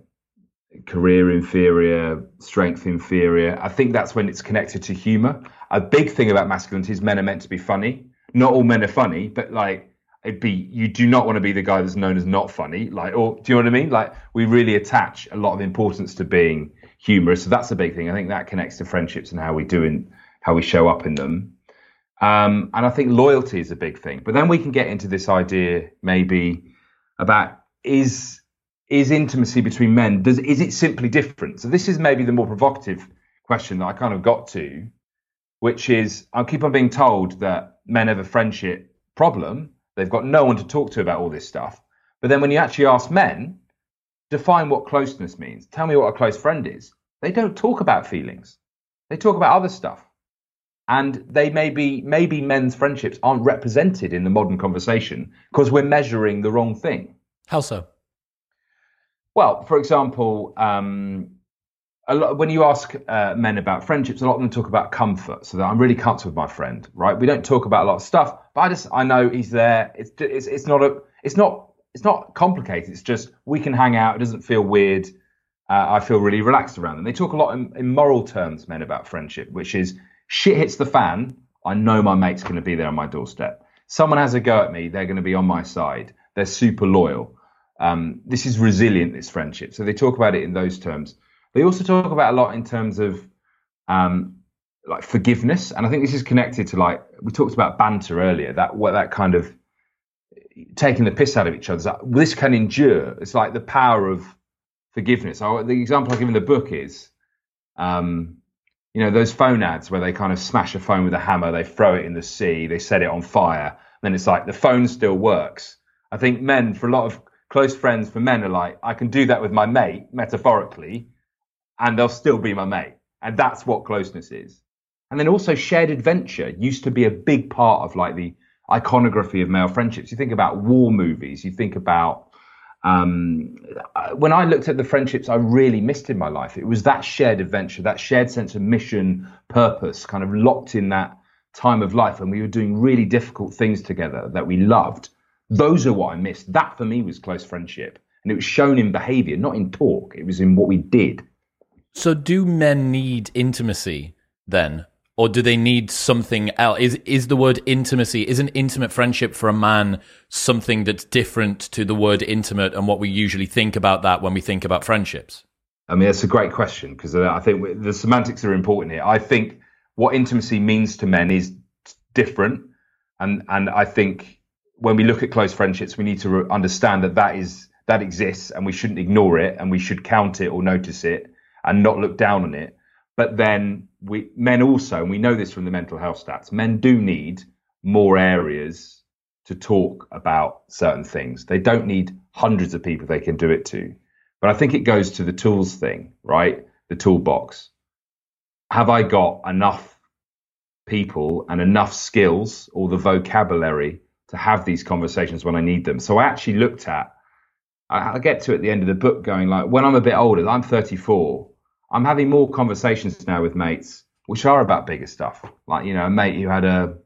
career inferior, strength inferior. I think that's when it's connected to humor. A big thing about masculinity is men are meant to be funny. Not all men are funny, but like it'd be you do not want to be the guy that's known as not funny. Like, or do you know what I mean? Like, we really attach a lot of importance to being humorous. So that's a big thing. I think that connects to friendships and how we do in how we show up in them. Um, and I think loyalty is a big thing. But then we can get into this idea maybe about is is intimacy between men does is it simply different? So this is maybe the more provocative question that I kind of got to, which is I keep on being told that men have a friendship problem. They've got no one to talk to about all this stuff. But then when you actually ask men, define what closeness means. Tell me what a close friend is. They don't talk about feelings. They talk about other stuff. and they maybe maybe men's friendships aren't represented in the modern conversation because we're measuring the wrong thing. How so? Well, for example, um, a lot, when you ask uh, men about friendships, a lot of them talk about comfort. So that I'm really comfortable with my friend, right? We don't talk about a lot of stuff, but I just I know he's there. It's it's it's not a it's not it's not complicated. It's just we can hang out. It doesn't feel weird. Uh, I feel really relaxed around them. They talk a lot in, in moral terms, men, about friendship, which is shit hits the fan. I know my mate's going to be there on my doorstep. Someone has a go at me, they're going to be on my side. They're super loyal. Um, this is resilient, this friendship. So they talk about it in those terms. They also talk about a lot in terms of um, like forgiveness, and I think this is connected to like we talked about banter earlier. That what that kind of taking the piss out of each other. This can endure. It's like the power of forgiveness. So the example I give in the book is, um, you know, those phone ads where they kind of smash a phone with a hammer, they throw it in the sea, they set it on fire, then it's like the phone still works. I think men, for a lot of close friends, for men are like, I can do that with my mate, metaphorically, and they'll still be my mate. And that's what closeness is. And then also shared adventure used to be a big part of like the iconography of male friendships. You think about war movies, you think about um, when I looked at the friendships I really missed in my life, it was that shared adventure, that shared sense of mission, purpose, kind of locked in that time of life when we were doing really difficult things together that we loved. Those are what I missed. That for me was close friendship. And it was shown in behavior, not in talk. It was in what we did. So, do men need intimacy then? Or do they need something else? Is, is the word intimacy, is an intimate friendship for a man something that's different to the word intimate and what we usually think about that when we think about friendships? I mean, that's a great question because uh, I think the semantics are important here. I think what intimacy means to men is different. And, and I think when we look at close friendships, we need to understand that that is, that exists and we shouldn't ignore it and we should count it or notice it and not look down on it. But then we men also, and we know this from the mental health stats, men do need more areas to talk about certain things. They don't need hundreds of people they can do it to. But I think it goes to the tools thing, right? The toolbox. Have I got enough people and enough skills or the vocabulary to have these conversations when I need them? So I actually looked at, I get to at the end of the book going like, when I'm a bit older, I'm 34, I'm having more conversations now with mates, which are about bigger stuff. Like, you know, a mate who had a,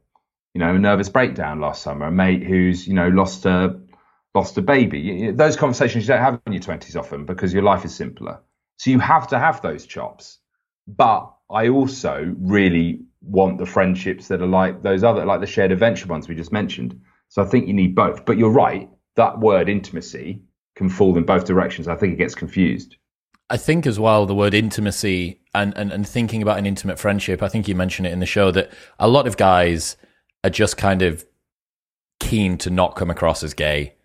you know, a nervous breakdown last summer, a mate who's, you know, lost a, lost a baby. Those conversations you don't have in your 20s often because your life is simpler. So you have to have those chops. But I also really want the friendships that are like those other, like the shared adventure ones we just mentioned. So I think you need both. But you're right, that word intimacy can fall in both directions. I think it gets confused. I think as well the word intimacy and, and, and thinking about an intimate friendship, I think you mentioned it in the show that a lot of guys are just kind of keen to not come across as gay.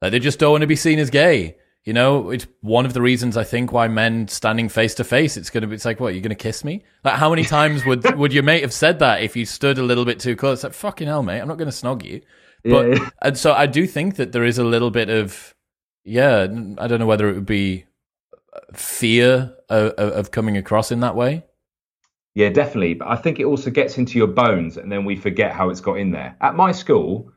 Like they just don't want to be seen as gay. You know, it's one of the reasons I think why men standing face to face, it's gonna be it's like, what, you're gonna kiss me? Like how many times would (laughs) would your mate have said that if you stood a little bit too close? It's Like, fucking hell, mate, I'm not gonna snog you. But yeah. and so I do think that there is a little bit of yeah, I don't know whether it would be fear of, of coming across in that way? Yeah, definitely. But I think it also gets into your bones, and then we forget how it's got in there. At my school,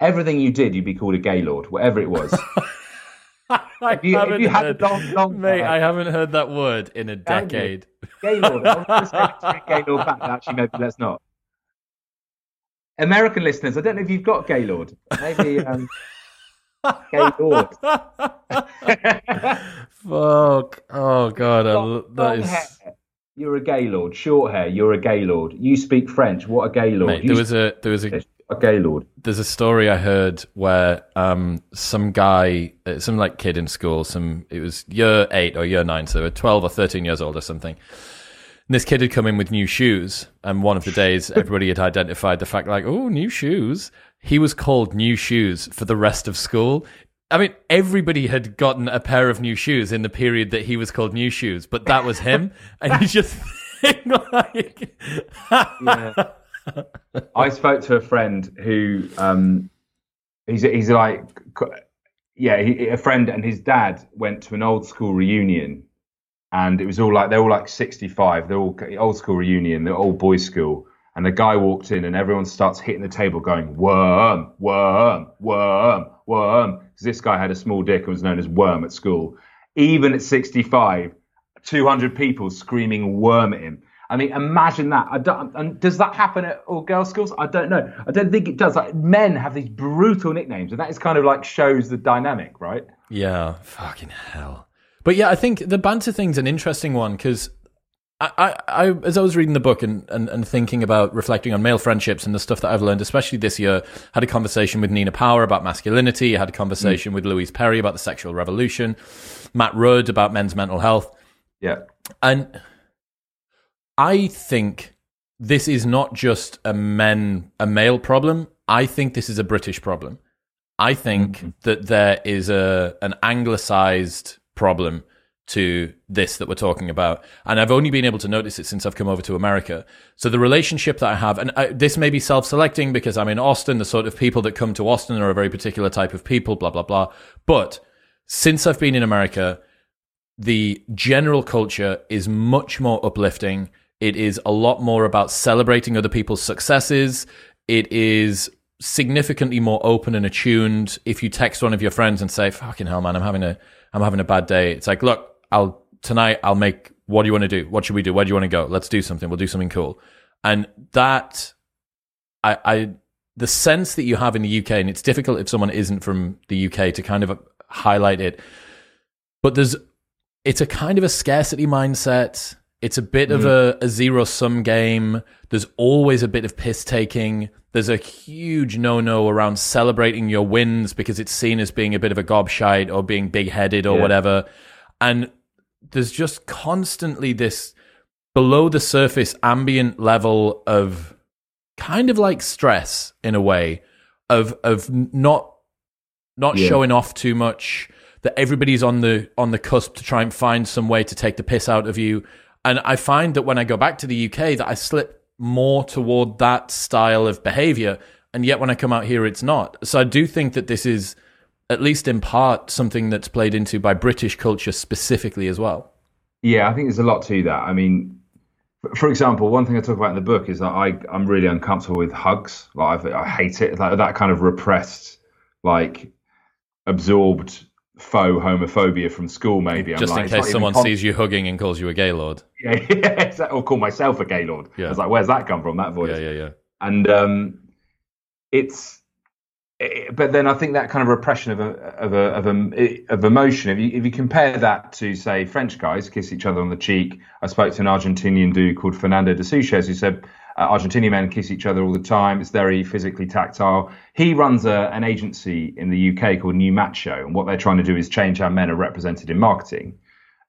everything you did, you'd be called a gaylord, whatever it was. (laughs) if you, if you had heard, a long, long mate, hair, I haven't heard that word in a decade. Gaylord. (laughs) gaylord back. Actually, maybe let's not. American listeners, I don't know if you've got gaylord. Maybe. Um. (laughs) Fuck. Oh god, I, that is. Hair, you're a gaylord. Short hair. You're a gaylord. You speak French. What a gaylord. Mate, there was a there was a a gaylord. There's a story I heard where um some guy, uh, some like kid in school, some it was year eight or year nine, so twelve or thirteen years old or something. And this kid had come in with new shoes, and one of the days everybody had identified the fact like, oh, new shoes. He was called New Shoes for the rest of school. I mean, everybody had gotten a pair of new shoes in the period that he was called New Shoes, but that was him, (laughs) and you just think (laughs) like, yeah. I spoke to a friend who, um, he's he's like, yeah, he, a friend and his dad went to an old school reunion, and it was all like they're all like sixty five, they're all old school reunion, they're old boys school, and the guy walked in, and everyone starts hitting the table, going worm, worm, worm, worm, because this guy had a small dick and was known as worm at school. Even at 65, 200 people screaming worm at him. I mean, imagine that. And does that happen at all girls' schools? I don't know. I don't think it does. Like men have these brutal nicknames, and that is kind of like shows the dynamic, right? Yeah, fucking hell. But yeah, I think the banter thing's an interesting one because I, I, as I was reading the book and, and, and thinking about reflecting on male friendships and the stuff that I've learned, especially this year, had a conversation with Nina Power about masculinity. I had a conversation mm. with Louise Perry about the sexual revolution, Matt Rudd about men's mental health. Yeah. And I think this is not just a men a male problem. I think this is a British problem. I think mm-hmm. that there is a an anglicized problem to this that we're talking about. And I've only been able to notice it since I've come over to America. So the relationship that I have, and I, this may be self selecting because I'm in Austin, the sort of people that come to Austin are a very particular type of people, blah, blah, blah. But since I've been in America, the general culture is much more uplifting. It is a lot more about celebrating other people's successes. It is significantly more open and attuned. If you text one of your friends and say, "Fucking hell, man, I'm having a I'm having a bad day," it's like, "Look, I'll tonight I'll make. What do you want to do? What should we do? Where do you want to go? Let's do something. We'll do something cool." And that, I, I, the sense that you have in the UK, and it's difficult if someone isn't from the UK to kind of highlight it, but there's, it's a kind of a scarcity mindset it's a bit mm. of a, a zero sum game. There's always a bit of piss taking. There's a huge no no around celebrating your wins because it's seen as being a bit of a gobshite or being big headed or yeah. whatever. And there's just constantly this below the surface ambient level of kind of like stress in a way of of not not yeah. showing off too much that everybody's on the on the cusp to try and find some way to take the piss out of you and I find that when I go back to the UK, that I slip more toward that style of behavior. And yet when I come out here, it's not. So I do think that this is, at least in part, something that's played into by British culture specifically as well. Yeah, I think there's a lot to that. I mean, for example, one thing I talk about in the book is that I, I'm really uncomfortable with hugs. Like I, I hate it. Like that kind of repressed, like absorbed faux homophobia from school, maybe. Just like, in case someone con- sees you hugging and calls you a gaylord. (laughs) Yeah, yeah, or call myself a gaylord. Yeah. I was like, where's that come from? That voice. Yeah, yeah, yeah. And um, it's, it, but then I think that kind of repression of a, of a, of a, of emotion. If you if you compare that to say French guys kiss each other on the cheek, I spoke to an Argentinian dude called Fernando Desouches who said uh, Argentinian men kiss each other all the time. It's very physically tactile. He runs a, an agency in the UK called New Macho, and what they're trying to do is change how men are represented in marketing.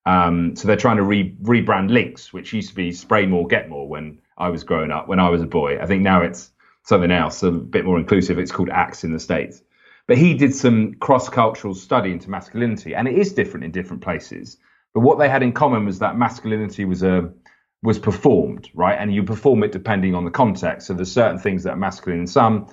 Um, so they're trying to re- rebrand Lynx, which used to be Spray More, Get More when I was growing up, when I was a boy. I think now it's something else, a bit more inclusive. It's called Axe in the States. But he did some cross cultural study into masculinity, and it is different in different places. But what they had in common was that masculinity was a was performed, right? And you perform it depending on the context. So there's certain things that are masculine in some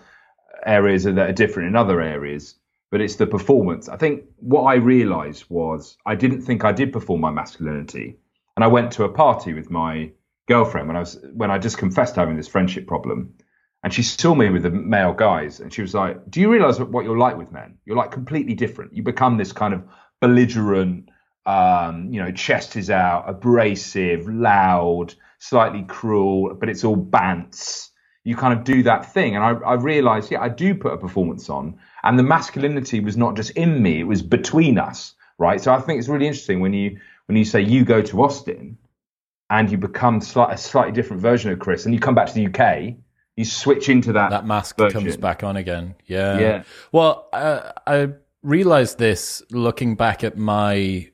areas that are different in other areas, but it's the performance. I think what I realized was I didn't think I did perform my masculinity. And I went to a party with my girlfriend when I was when I just confessed having this friendship problem. And she saw me with the male guys and she was like, Do you realize what you're like with men? You're like completely different. You become this kind of belligerent, um, you know, chest is out, abrasive, loud, slightly cruel, but it's all bants. You kind of do that thing. And I, I realized, yeah, I do put a performance on. And the masculinity was not just in me, it was between us, right? So I think it's really interesting when you when you say you go to Austin and you become slight, a slightly different version of Chris and you come back to the UK, you switch into that. That mask version. comes back on again. Yeah. Yeah. Well, uh, I realized this looking back at my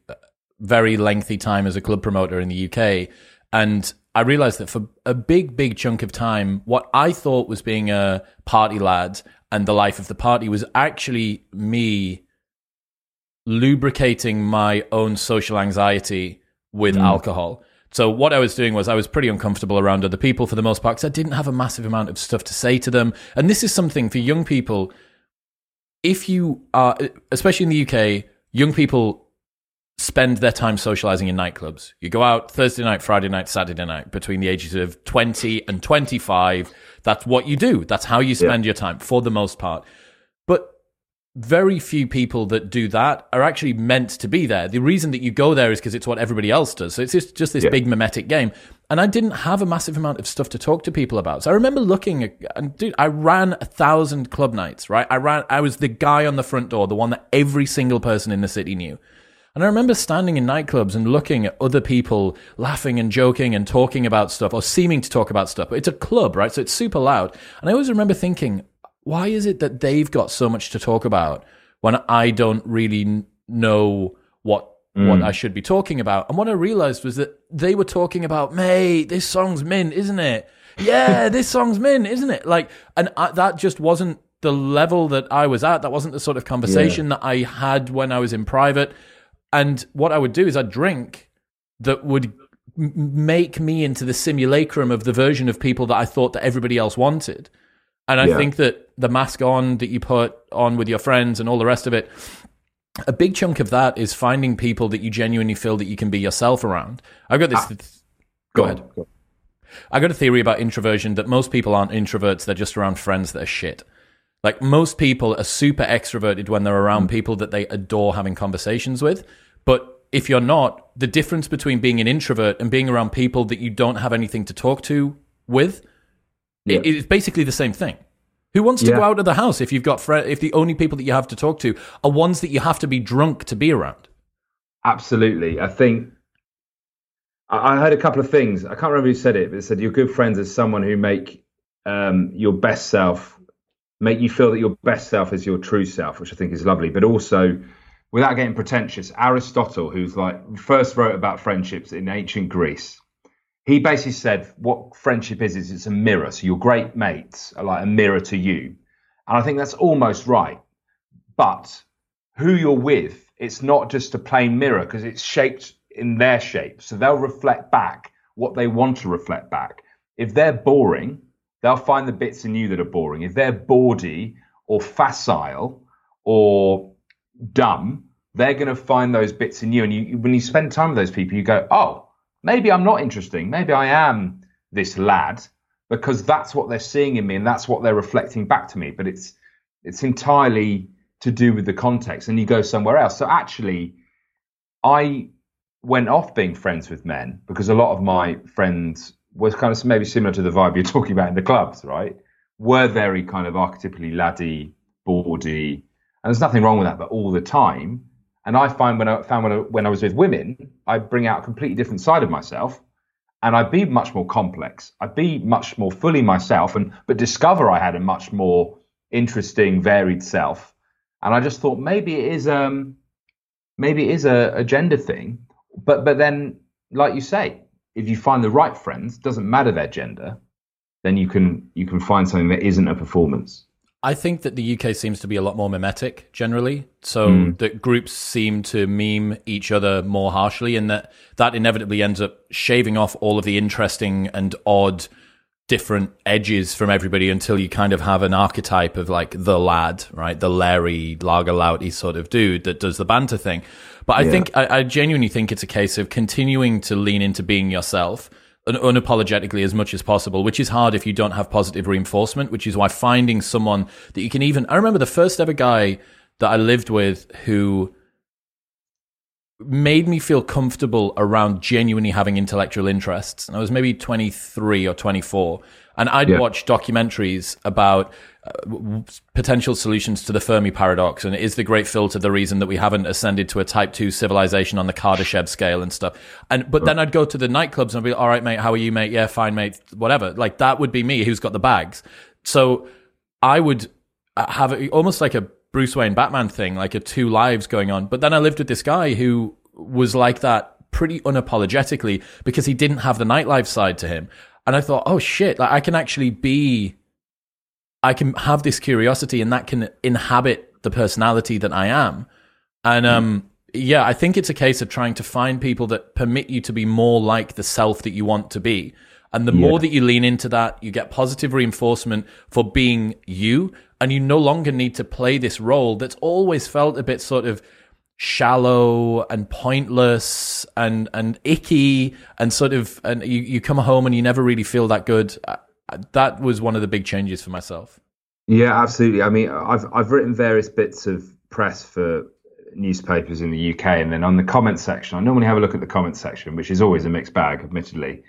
very lengthy time as a club promoter in the UK. And I realized that for a big, big chunk of time, what I thought was being a party lad and the life of the party was actually me lubricating my own social anxiety with mm. alcohol. So what I was doing was I was pretty uncomfortable around other people for the most part because I didn't have a massive amount of stuff to say to them. And this is something for young people. If you are, especially in the UK, young people spend their time socializing in nightclubs. You go out Thursday night, Friday night, Saturday night between the ages of 20 and 25. That's what you do. That's how you spend yeah. your time for the most part. Very few people that do that are actually meant to be there. The reason that you go there is because it's what everybody else does. So it's just, just this yeah. big mimetic game. And I didn't have a massive amount of stuff to talk to people about. So I remember looking and dude, I ran a thousand club nights, right? I ran, I was the guy on the front door, the one that every single person in the city knew. And I remember standing in nightclubs and looking at other people laughing and joking and talking about stuff or seeming to talk about stuff. But it's a club, right? So it's super loud. And I always remember thinking, why is it that they've got so much to talk about when I don't really know what mm. what I should be talking about? And what I realized was that they were talking about, mate, this song's mint, isn't it? Yeah, (laughs) this song's mint, isn't it? Like, and I, that just wasn't the level that I was at. That wasn't the sort of conversation yeah. that I had when I was in private. And what I would do is I'd drink that would make me into the simulacrum of the version of people that I thought that everybody else wanted. And I yeah. think that the mask on that you put on with your friends and all the rest of it, a big chunk of that is finding people that you genuinely feel that you can be yourself around. I've got this. Ah, go, go, ahead. Go. I got a theory about introversion that most people aren't introverts; they're just around friends that are shit. Like most people are super extroverted when they're around mm. people that they adore having conversations with, but if you're not, the difference between being an introvert and being around people that you don't have anything to talk to with yeah. It's basically the same thing. Who wants to yeah. go out of the house if you've got fr- if the only people that you have to talk to are ones that you have to be drunk to be around? Absolutely. I think I heard a couple of things. I can't remember who said it, but it said your good friends is someone who make um, your best self, make you feel that your best self is your true self, which I think is lovely. But also, without getting pretentious, Aristotle, who's like first wrote about friendships in ancient Greece, he basically said what friendship is is it's a mirror. So your great mates are like a mirror to you, and I think that's almost right. But who you're with, it's not just a plain mirror because it's shaped in their shape. So they'll reflect back what they want to reflect back. If they're boring, they'll find the bits in you that are boring. If they're bawdy or facile or dumb, they're going to find those bits in you. And you, when you spend time with those people, you go, oh, maybe I'm not interesting. Maybe I am this lad because that's what they're seeing in me and that's what they're reflecting back to me. But it's it's entirely to do with the context. And you go somewhere else. So actually, I went off being friends with men because a lot of my friends was kind of maybe similar to the vibe you're (laughs) talking about in the clubs, right? Were very kind of archetypally laddie, bawdy, and there's nothing wrong with that, but all the time and I find when I found when I, when I was with women, I bring out a completely different side of myself, and I'd be much more complex. I'd be much more fully myself, and but discover I had a much more interesting, varied self. And I just thought maybe it is um maybe it is a, a gender thing, but but then like you say, if you find the right friends, doesn't matter their gender, then you can you can find something that isn't a performance. I think that the UK seems to be a lot more mimetic generally. So mm. that groups seem to meme each other more harshly, and that that inevitably ends up shaving off all of the interesting and odd different edges from everybody until you kind of have an archetype of like the lad, right? The Larry lager louty sort of dude that does the banter thing. But I yeah. think I, I genuinely think it's a case of continuing to lean into being yourself unapologetically as much as possible, which is hard if you don't have positive reinforcement, which is why finding someone that you can even. I remember the first ever guy that I lived with who made me feel comfortable around genuinely having intellectual interests. And I was maybe 23 or 24. And I'd yeah. watch documentaries about potential solutions to the Fermi paradox, and is the great filter the reason that we haven't ascended to a Type Two civilization on the Kardashev scale and stuff? And but then I'd go to the nightclubs and I'd be, all right, mate, how are you, mate? Yeah, fine, mate, whatever. Like that would be me, who's got the bags. So I would have almost like a Bruce Wayne Batman thing, like a two lives going on. But then I lived with this guy who was like that pretty unapologetically because he didn't have the nightlife side to him. And I thought, oh shit, like I can actually be, I can have this curiosity and that can inhabit the personality that I am. And, um, yeah, I think it's a case of trying to find people that permit you to be more like the self that you want to be. And the yeah. more that you lean into that, you get positive reinforcement for being you. And you no longer need to play this role that's always felt a bit sort of shallow and pointless and and icky and sort of and you, you come home and you never really feel that good that was one of the big changes for myself yeah absolutely i mean i've i've written various bits of press for newspapers in the uk and then on the comment section i normally have a look at the comment section which is always a mixed bag admittedly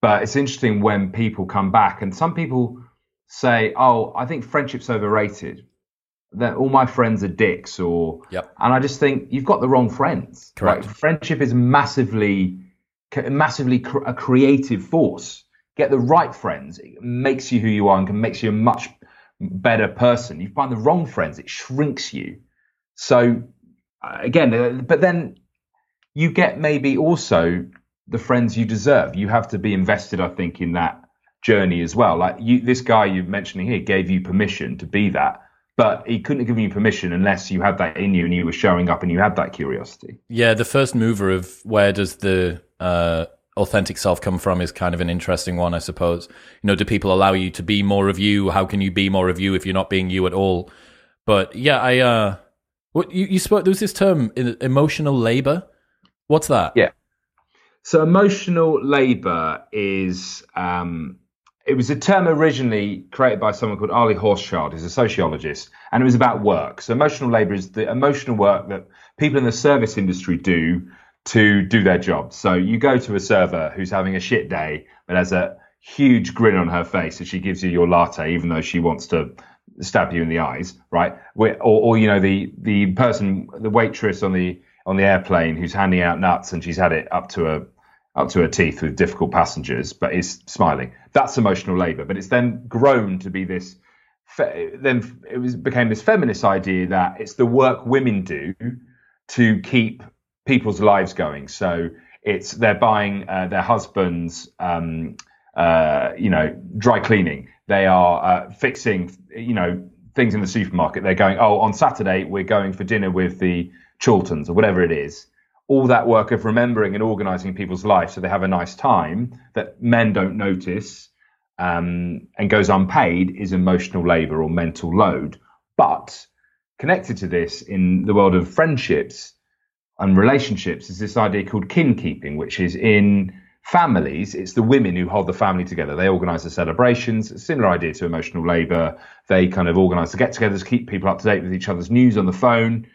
but it's interesting when people come back and some people say oh i think friendship's overrated that all my friends are dicks or yep. and I just think you've got the wrong friends. Correct. Like, friendship is massively massively cr- a creative force. Get the right friends, it makes you who you are and can makes you a much better person. You find the wrong friends, it shrinks you. So uh, again, uh, but then you get maybe also the friends you deserve. You have to be invested, I think, in that journey as well. Like you, this guy you're mentioning here gave you permission to be that but he couldn't have given you permission unless you had that in you and you were showing up and you had that curiosity. Yeah, the first mover of where does the uh, authentic self come from is kind of an interesting one, I suppose. You know, do people allow you to be more of you? How can you be more of you if you're not being you at all? But yeah, I uh, what you, you spoke. There was this term, emotional labor. What's that? Yeah. So emotional labor is um, it was a term originally created by someone called Arlie Hochschild, who's a sociologist, and it was about work. So emotional labor is the emotional work that people in the service industry do to do their job. So you go to a server who's having a shit day, but has a huge grin on her face as she gives you your latte, even though she wants to stab you in the eyes, right? Or, or you know, the the person, the waitress on the on the airplane who's handing out nuts and she's had it up to a up to her teeth with difficult passengers, but is smiling. That's emotional labour. But it's then grown to be this. Fe- then it was became this feminist idea that it's the work women do to keep people's lives going. So it's they're buying uh, their husbands, um, uh, you know, dry cleaning. They are uh, fixing, you know, things in the supermarket. They're going, oh, on Saturday we're going for dinner with the Chilterns or whatever it is all that work of remembering and organizing people's lives so they have a nice time that men don't notice um, and goes unpaid is emotional labor or mental load. But connected to this in the world of friendships and relationships is this idea called kin keeping, which is in families, it's the women who hold the family together. They organize the celebrations, similar idea to emotional labor. They kind of organize the get togethers, keep people up to date with each other's news on the phone.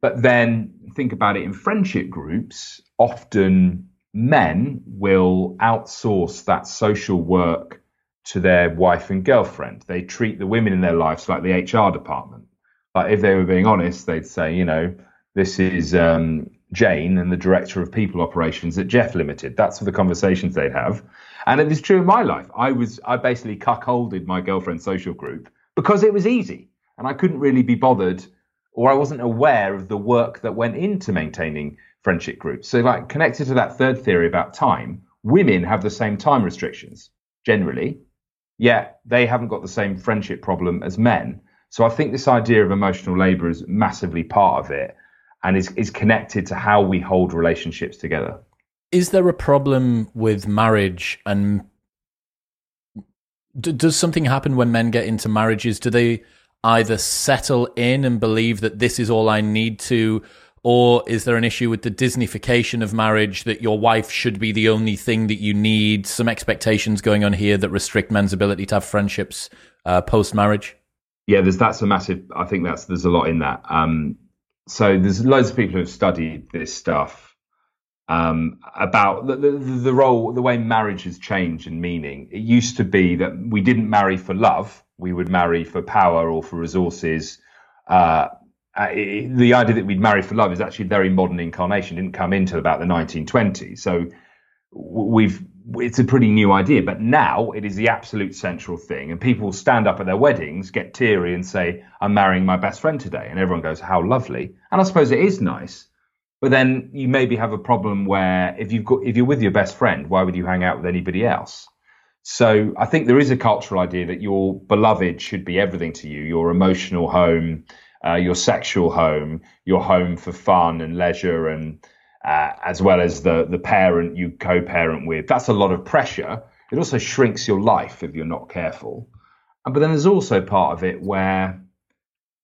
But then think about it in friendship groups, often men will outsource that social work to their wife and girlfriend. They treat the women in their lives like the HR department. Like if they were being honest, they'd say, you know, this is um, Jane and the director of people operations at Jeff Limited. That's for the conversations they'd have. And it was true in my life. I was I basically cuckolded my girlfriend's social group because it was easy and I couldn't really be bothered or I wasn't aware of the work that went into maintaining friendship groups. So, like connected to that third theory about time, women have the same time restrictions generally, yet they haven't got the same friendship problem as men. So, I think this idea of emotional labor is massively part of it and is, is connected to how we hold relationships together. Is there a problem with marriage and does something happen when men get into marriages? Do they either settle in and believe that this is all I need to, or is there an issue with the Disneyfication of marriage that your wife should be the only thing that you need? Some expectations going on here that restrict men's ability to have friendships uh, post marriage. Yeah, there's that's a massive. I think that's there's a lot in that. Um, so there's loads of people who have studied this stuff um, about the, the, the role, the way marriage has changed in meaning. It used to be that we didn't marry for love we would marry for power or for resources. Uh, uh, the idea that we'd marry for love is actually a very modern incarnation. It didn't come into about the 1920s. So we've it's a pretty new idea, but now it is the absolute central thing. And people stand up at their weddings, get teary, and say, "I'm marrying my best friend today," and everyone goes, "How lovely!" And I suppose it is nice. But then you maybe have a problem where if you've got if you're with your best friend, why would you hang out with anybody else? So I think there is a cultural idea that your beloved should be everything to you, your emotional home, uh, your sexual home, your home for fun and leisure, and uh, as well as the the parent you co-parent with. That's a lot of pressure. It also shrinks your life if you're not careful. But then there's also part of it where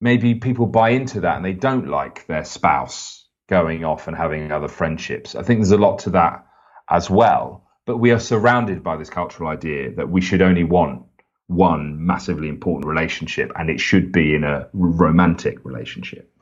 maybe people buy into that and they don't like their spouse going off and having other friendships. I think there's a lot to that as well. But we are surrounded by this cultural idea that we should only want one massively important relationship and it should be in a romantic relationship.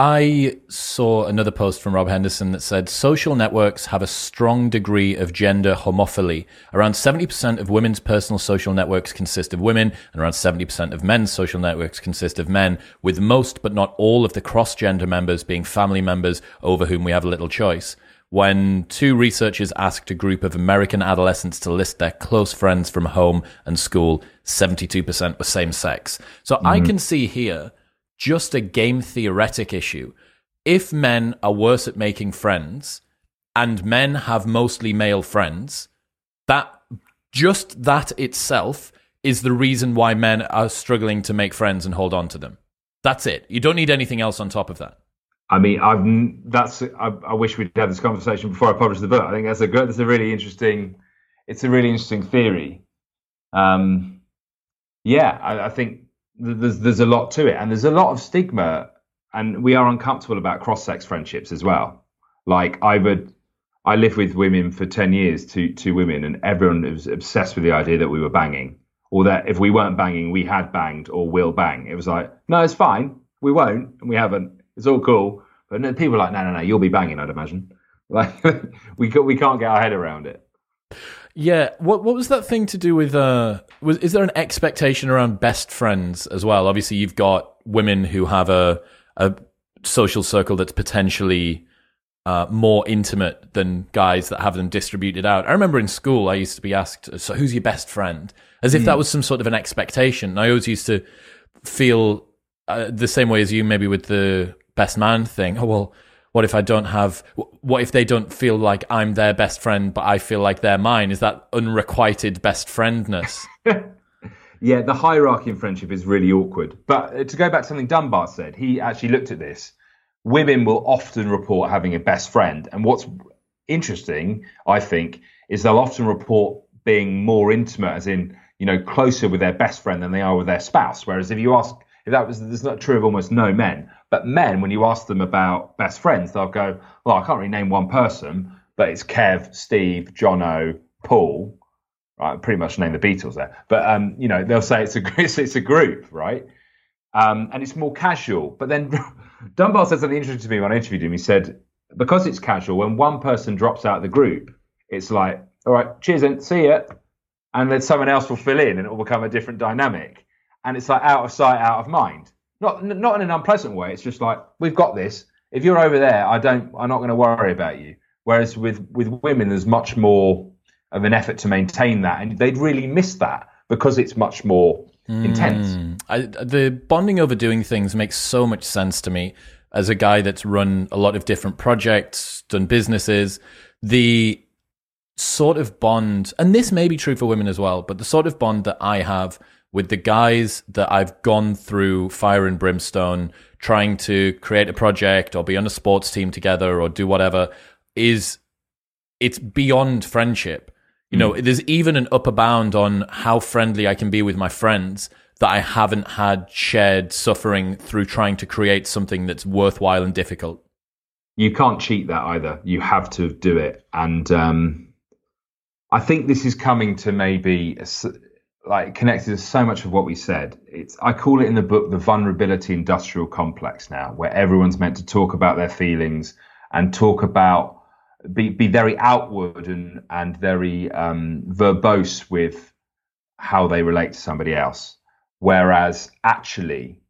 I saw another post from Rob Henderson that said social networks have a strong degree of gender homophily. Around 70% of women's personal social networks consist of women, and around 70% of men's social networks consist of men, with most but not all of the cross gender members being family members over whom we have little choice. When two researchers asked a group of American adolescents to list their close friends from home and school, 72% were same sex. So mm-hmm. I can see here just a game theoretic issue. If men are worse at making friends and men have mostly male friends, that just that itself is the reason why men are struggling to make friends and hold on to them. That's it. You don't need anything else on top of that. I mean, I've that's I, I wish we'd had this conversation before I published the book. I think that's a good, that's a really interesting, it's a really interesting theory. Um, yeah, I, I think there's there's a lot to it, and there's a lot of stigma, and we are uncomfortable about cross-sex friendships as well. Like I would, I lived with women for ten years, two two women, and everyone was obsessed with the idea that we were banging, or that if we weren't banging, we had banged or will bang. It was like, no, it's fine, we won't, and we haven't. It's all cool. But people are like, no, no, no, you'll be banging, I'd imagine. (laughs) Like we we can't get our head around it. Yeah, what what was that thing to do with? Uh, was is there an expectation around best friends as well? Obviously, you've got women who have a a social circle that's potentially uh, more intimate than guys that have them distributed out. I remember in school, I used to be asked, "So who's your best friend?" As if mm. that hmm. was some sort of an expectation. I always used to feel uh, the same way as you, maybe with the best man thing. Oh well what if I don't have, what if they don't feel like I'm their best friend, but I feel like they're mine? Is that unrequited best friendness? (laughs) yeah, the hierarchy in friendship is really awkward. But uh, to go back to something Dunbar said, he actually looked at this. Women will often report having a best friend. And what's interesting, I think, is they'll often report being more intimate, as in, you know, closer with their best friend than they are with their spouse. Whereas if you ask, if that was, that's not true of almost no men. But men, when you ask them about best friends, they'll go, "Well, I can't really name one person, but it's Kev, Steve, Jono, Paul." Right, pretty much name the Beatles there. But um, you know, they'll say it's a (laughs) it's, a group, right? Um, and it's more casual. But then (laughs) Dunbar said something interesting to me when I interviewed him. He said because it's casual, when one person drops out of the group, it's like, all right, cheers and see ya, and then someone else will fill in, and it will become a different dynamic. And it's like out of sight, out of mind. Not not in an unpleasant way. It's just like we've got this. If you're over there, I don't. I'm not going to worry about you. Whereas with with women, there's much more of an effort to maintain that, and they'd really miss that because it's much more intense. Hmm. I, the bonding over doing things makes so much sense to me as a guy that's run a lot of different projects, done businesses. The sort of bond, and this may be true for women as well, but the sort of bond that I have with the guys that I've gone through fire and brimstone trying to create a project or be on a sports team together or do whatever is it's beyond friendship. You know, mm. there's even an upper bound on how friendly I can be with my friends that I haven't had shared suffering through trying to create something that's worthwhile and difficult. You can't cheat that either. You have to do it. And um, I think this is coming to maybe like connected to so much of what we said. It's I call it in the book the vulnerability industrial complex now, where everyone's meant to talk about their feelings and talk about be be very outward and and very um, verbose with how they relate to somebody else, whereas actually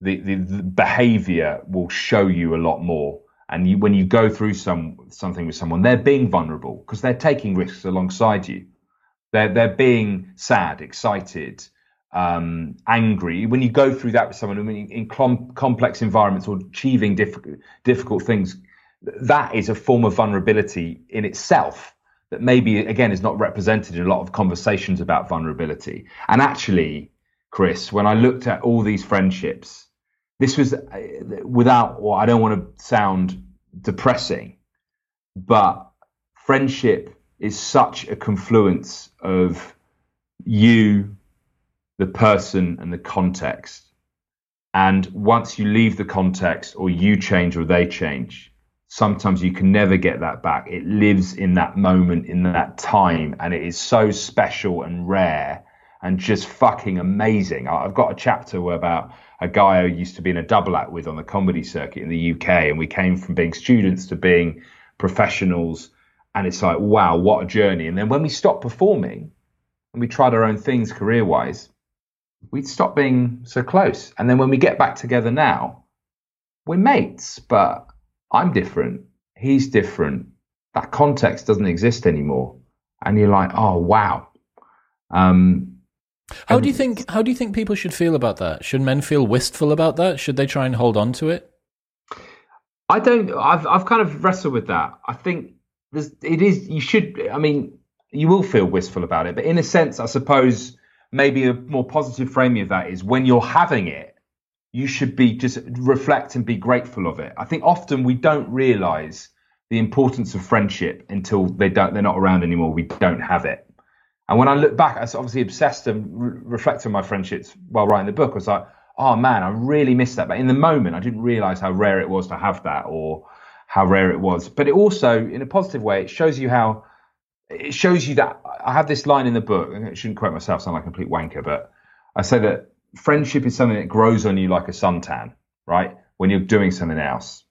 the, the, the behavior will show you a lot more. And you, when you go through some something with someone, they're being vulnerable because they're taking risks alongside you they're they're being sad, excited, um, angry. When you go through that with someone in, in com- complex environments or achieving difficult difficult things, that is a form of vulnerability in itself that maybe again is not represented in a lot of conversations about vulnerability. And actually, Chris, when I looked at all these friendships, this was uh, without. Well, I don't want to sound depressing, but friendship is such a confluence of you, the person, and the context And once you leave the context or you change or they change, sometimes you can never get that back. It lives in that moment, in that time, and it is so special and rare and just fucking amazing. I've got a chapter about a guy I used to be in a double act with on the comedy circuit in the UK, and we came from being students to being professionals. And it's like, wow, what a journey. And then when we stopped performing and we tried our own things career wise, we'd stop being so close. And then when we get back together now, we're mates, but I'm different. He's different. That context doesn't exist anymore. And you're like, oh, wow. Um, how do you think? How do you think people should feel about that? Should men feel wistful about that? Should they try and hold on to it? I don't. I've I've kind of wrestled with that. I think. It is. You should. I mean, you will feel wistful about it, but in a sense, I suppose maybe a more positive framing of that is when you're having it, you should be just reflect and be grateful of it. I think often we don't realize the importance of friendship until they don't. They're not around anymore. We don't have it. And when I look back, I was obviously obsessed and re- on my friendships while writing the book. I was like, oh man, I really missed that. But in the moment, I didn't realize how rare it was to have that or how rare it was. But it also, in a positive way, it shows you how, it shows you that I have this line in the book, I shouldn't quote myself, sound like a complete wanker, but I say that friendship is something that grows on you like a suntan, right? When you're doing something else.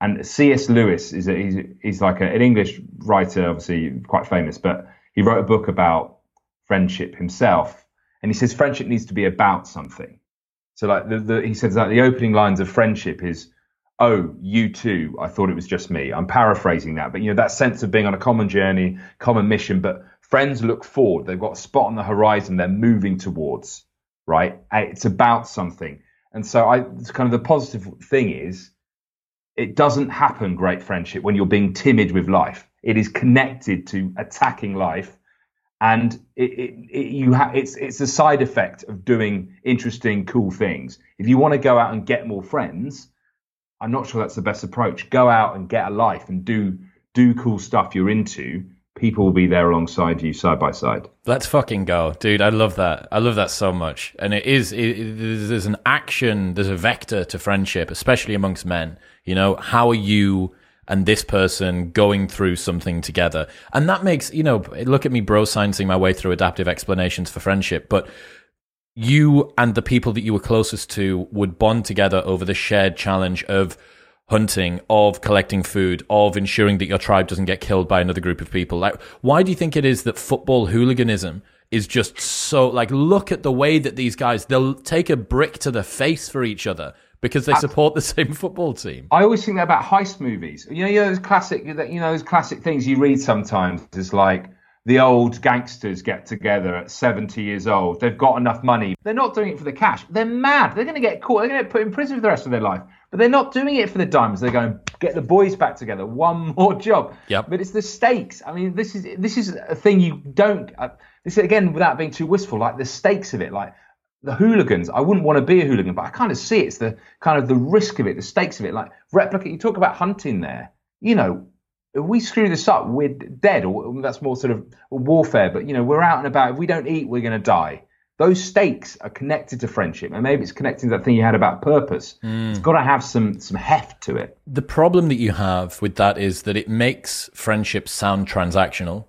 And C.S. Lewis is a, he's, he's like a, an English writer, obviously quite famous, but he wrote a book about friendship himself, and he says friendship needs to be about something. So like the, the he says that the opening lines of friendship is, "Oh, you too. I thought it was just me." I'm paraphrasing that, but you know that sense of being on a common journey, common mission. But friends look forward. They've got a spot on the horizon they're moving towards. Right? Uh, it's about something. And so I, kind of the positive thing is, it doesn't happen great friendship when you're being timid with life. It is connected to attacking life, and it, it, it you ha- it's it's a side effect of doing interesting, cool things. If you want to go out and get more friends, I'm not sure that's the best approach. Go out and get a life and do do cool stuff you're into. People will be there alongside you, side by side. Let's fucking go, dude! I love that. I love that so much. And it is. It, there's an action. There's a vector to friendship, especially amongst men. You know, how are you? and this person going through something together. And that makes, you know, look at me bro sciencing my way through adaptive explanations for friendship, but you and the people that you were closest to would bond together over the shared challenge of hunting, of collecting food, of ensuring that your tribe doesn't get killed by another group of people. Like, why do you think it is that football hooliganism is just so like look at the way that these guys they'll take a brick to the face for each other because they support the (laughs) same football team. I always think that about heist movies. You know, you know those classic, you know, those classic things you read sometimes. Is like the old gangsters get together at 70 years old. They've got enough money. They're not doing it for the cash. They're mad. They're going to get caught. They're going to get put in prison for the rest of their life. But they're not doing it for the diamonds. They're going to get the boys back together. One (laughs) more job. Yep. But it's the stakes. I mean, this is this is a thing you don't. Uh, this again, without being too wistful, like the stakes of it. Like the hooligans. I wouldn't want to be a hooligan, but I kind of see it. it's the kind of the risk of it, the stakes of it. Like replicate. You talk about hunting there. You know, if we screw this up, we're dead. Or that's more sort of warfare. But you know, we're out and about. If we don't eat, we're going to die. Those stakes are connected to friendship, and maybe it's connected to that thing you had about purpose. Mm. It's got to have some some heft to it. The problem that you have with that is that it makes friendships sound transactional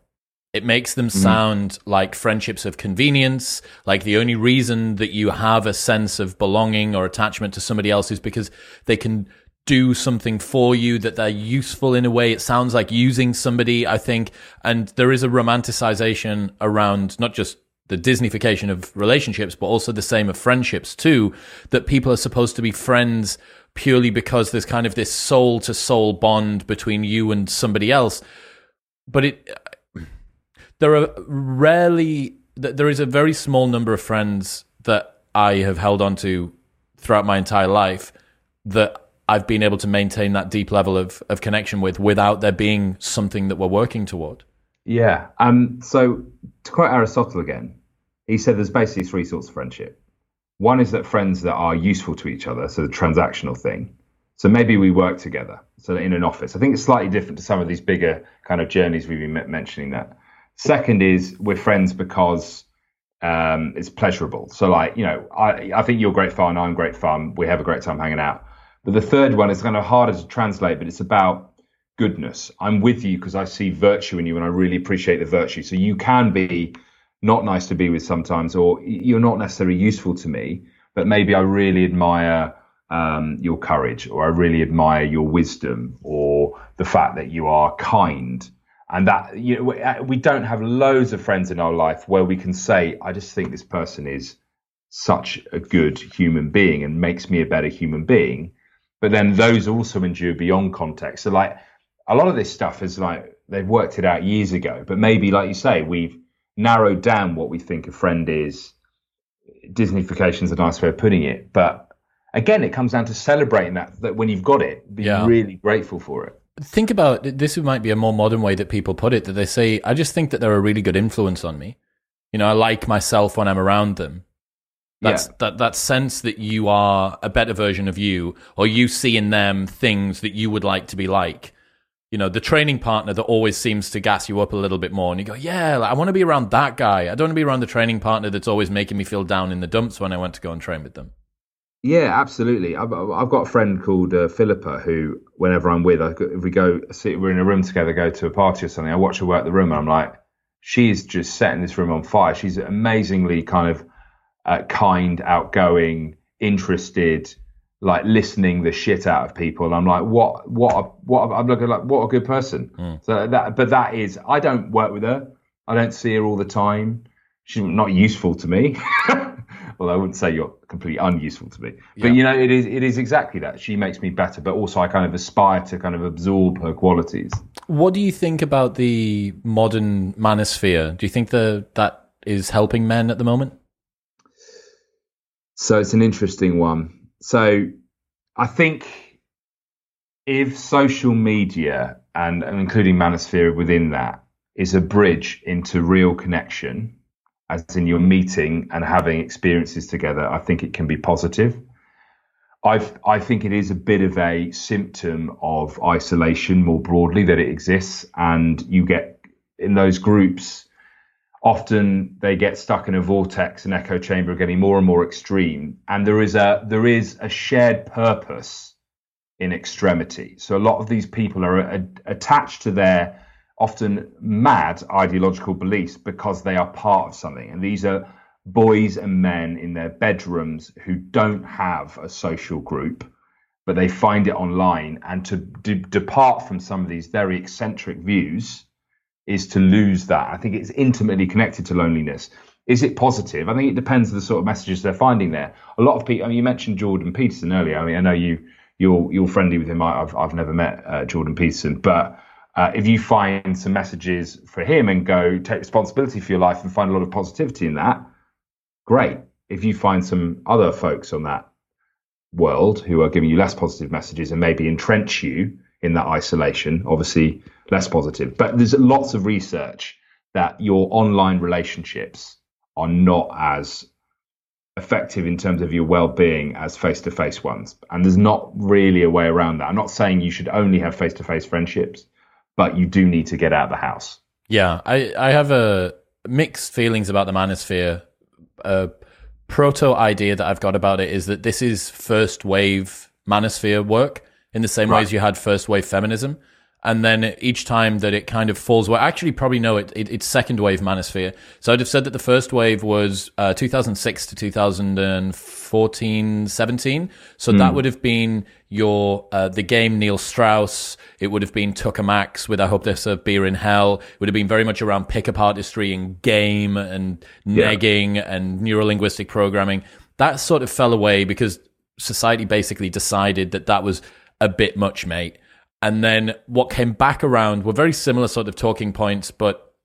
it makes them mm-hmm. sound mm. like friendships of convenience, like the only reason that you have a sense of belonging or attachment to somebody else is because they can do something for you, that they're useful in a way. It sounds like using somebody, I think. And there is a romanticization around not just the Disneyfication of relationships, but also the same of friendships too, that people are supposed to be friends purely because there's kind of this soul to soul bond between you and somebody else. But it, uh, there are rarely there is a very small number of friends that I have held on to throughout my entire life that I've been able to maintain that deep level of, of connection with without there being something that we're working toward. Yeah. Um, so to quote Aristotle again, he said there's basically three sorts of friendship. One is that friends that are useful to each other, so the transactional thing. So maybe we work together, so in an office. I think it's slightly different to some of these bigger kind of journeys we've been mentioning that Second is we're friends because um, it's pleasurable. So like, you know, I, I think you're great fun. I'm great fun. We have a great time hanging out. But the third one is kind of harder to translate, but it's about goodness. I'm with you because I see virtue in you and I really appreciate the virtue. So you can be not nice to be with sometimes, or you're not necessarily useful to me, but maybe I really admire um, your courage, or I really admire your wisdom, or the fact that you are kind and that you know uh, we don't have loads of friends in our life where we can say i just think this person is such a good human being and makes me a better human being but then those also endure beyond context. So like a lot of this stuff is like they've worked it out years ago but maybe like you say we've narrowed down what we think a friend is. Disneyfication is a nice way of putting it but again it comes down to celebrating that that when you've got it be yeah. really grateful for it. Think about this might be a more modern way that people put it that they say i just think that they're a really good influence on me. You know i like myself when i'm around them that's yeah. that that sense that you are a better version of you or you see in them things that you would like to be like you know the training partner that always seems to gas you up a little bit more and you go yeah like, i want to be around that guy i don't want to be around the training partner that's always making me feel down in the dumps when i want to go and train with them yeah, absolutely. I've, I've got a friend called uh, Philippa who, whenever I'm with, her, if we go, sit, we're in a room together, go to a party or something, I watch her work the room, and I'm like, she's just setting this room on fire. She's amazingly kind of uh, kind, outgoing, interested, like listening the shit out of people. And I'm like, what, what, a, what? A, I'm looking like, what a good person. Mm. So that, but that is, I don't work with her. I don't see her all the time. She's not useful to me. (laughs) well, I wouldn't say you're completely unuseful to me, but yeah. you know, it is it is exactly that. She makes me better, but also I kind of aspire to kind of absorb her qualities. What do you think about the modern manosphere? Do you think that that is helping men at the moment? So it's an interesting one. So I think if social media and, and including manosphere within that is a bridge into real connection as in you're meeting and having experiences together, I think it can be positive. I I think it is a bit of a symptom of isolation more broadly that it exists, and you get in those groups. Often they get stuck in a vortex, an echo chamber, getting more and more extreme, and there is a there is a shared purpose in extremity. So a lot of these people are a, attached to their often mad ideological beliefs because they are part of something. And these are boys and men in their bedrooms who don't have a social group, but they find it online. And to de- depart from some of these very eccentric views is to lose that. I think it's intimately connected to loneliness. Is it positive? I think it depends on the sort of messages they're finding there. A lot of people. I mean, you mentioned Jordan Peterson earlier. I mean, I know you you're you're friendly with him. I've I've never met uh, Jordan Peterson, but uh, if you find some messages for him and go take responsibility for your life and find a lot of positivity in that, great. If you find some other folks on that world who are giving you less positive messages and maybe entrench you in that isolation, obviously less positive. But there's lots of research that your online relationships are not as effective in terms of your well-being as face-to-face ones and there's not really a way around that i'm not saying you should only have face-to-face friendships but you do need to get out of the house. Yeah, I, I have a mixed feelings about the manosphere. A proto idea that I've got about it is that this is first wave manosphere work in the same right. way as you had first wave feminism and then each time that it kind of falls away, actually probably no, it, it, it's second wave manosphere. So I'd have said that the first wave was uh, 2006 to 2014, 17. So mm. that would have been your uh, the game Neil Strauss. It would have been Tucker Max with I hope there's a beer in hell. It would have been very much around pickup artistry and game and negging yeah. and neurolinguistic programming. That sort of fell away because society basically decided that that was a bit much, mate and then what came back around were very similar sort of talking points, but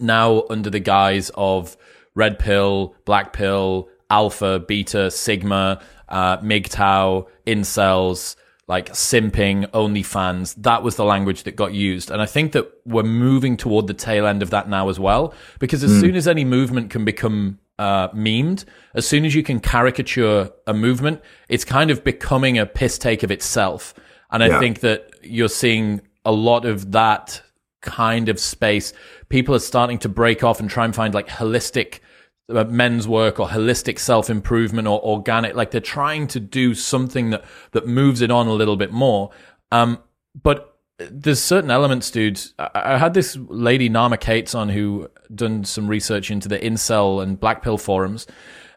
now under the guise of red pill, black pill, alpha, beta, sigma, uh, MGTOW, incels, like simping, OnlyFans. That was the language that got used. And I think that we're moving toward the tail end of that now as well, because as mm. soon as any movement can become uh, memed, as soon as you can caricature a movement, it's kind of becoming a piss take of itself. And I yeah. think that you're seeing a lot of that kind of space. People are starting to break off and try and find like holistic uh, men's work or holistic self improvement or organic. Like they're trying to do something that that moves it on a little bit more. Um, but there's certain elements, dude. I, I had this lady Naama Kates on who done some research into the incel and black pill forums,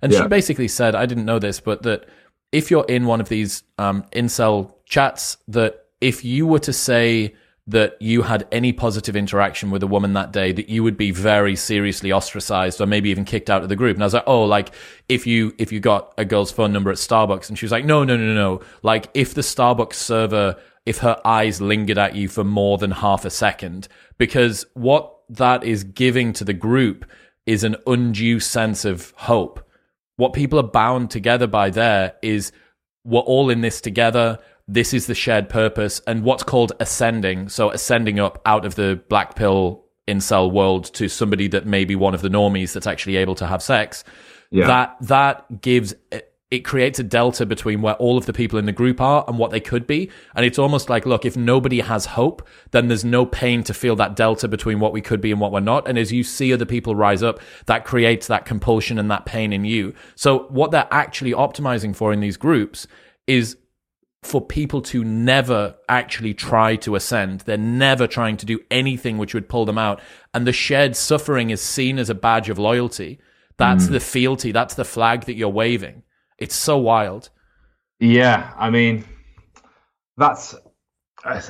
and yeah. she basically said, I didn't know this, but that if you're in one of these um, incel chats, that if you were to say that you had any positive interaction with a woman that day, that you would be very seriously ostracized or maybe even kicked out of the group. And I was like, oh, like if you if you got a girl's phone number at Starbucks, and she was like, no, no, no, no, like if the Starbucks server, if her eyes lingered at you for more than half a second, because what that is giving to the group is an undue sense of hope. What people are bound together by there is we're all in this together this is the shared purpose and what's called ascending. So ascending up out of the black pill incel world to somebody that may be one of the normies that's actually able to have sex. Yeah. That that gives it creates a delta between where all of the people in the group are and what they could be. And it's almost like, look, if nobody has hope, then there's no pain to feel that delta between what we could be and what we're not. And as you see other people rise up, that creates that compulsion and that pain in you. So what they're actually optimizing for in these groups is for people to never actually try to ascend. They're never trying to do anything which would pull them out. And the shared suffering is seen as a badge of loyalty. That's mm. the fealty. That's the flag that you're waving. It's so wild. Yeah. I mean, that's.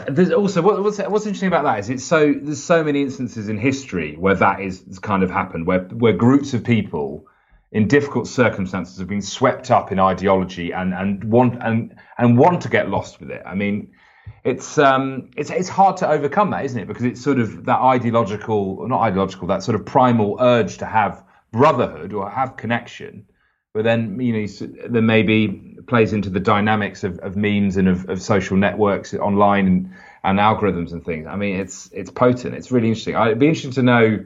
There's also what, what's what's interesting about that is it's so there's so many instances in history where that is kind of happened where where groups of people in difficult circumstances have been swept up in ideology and and want and and want to get lost with it. I mean, it's um it's it's hard to overcome that, isn't it? Because it's sort of that ideological, not ideological, that sort of primal urge to have brotherhood or have connection. But then you know there maybe plays into the dynamics of, of memes and of, of social networks online and, and algorithms and things. I mean, it's it's potent. It's really interesting. It'd be interesting to know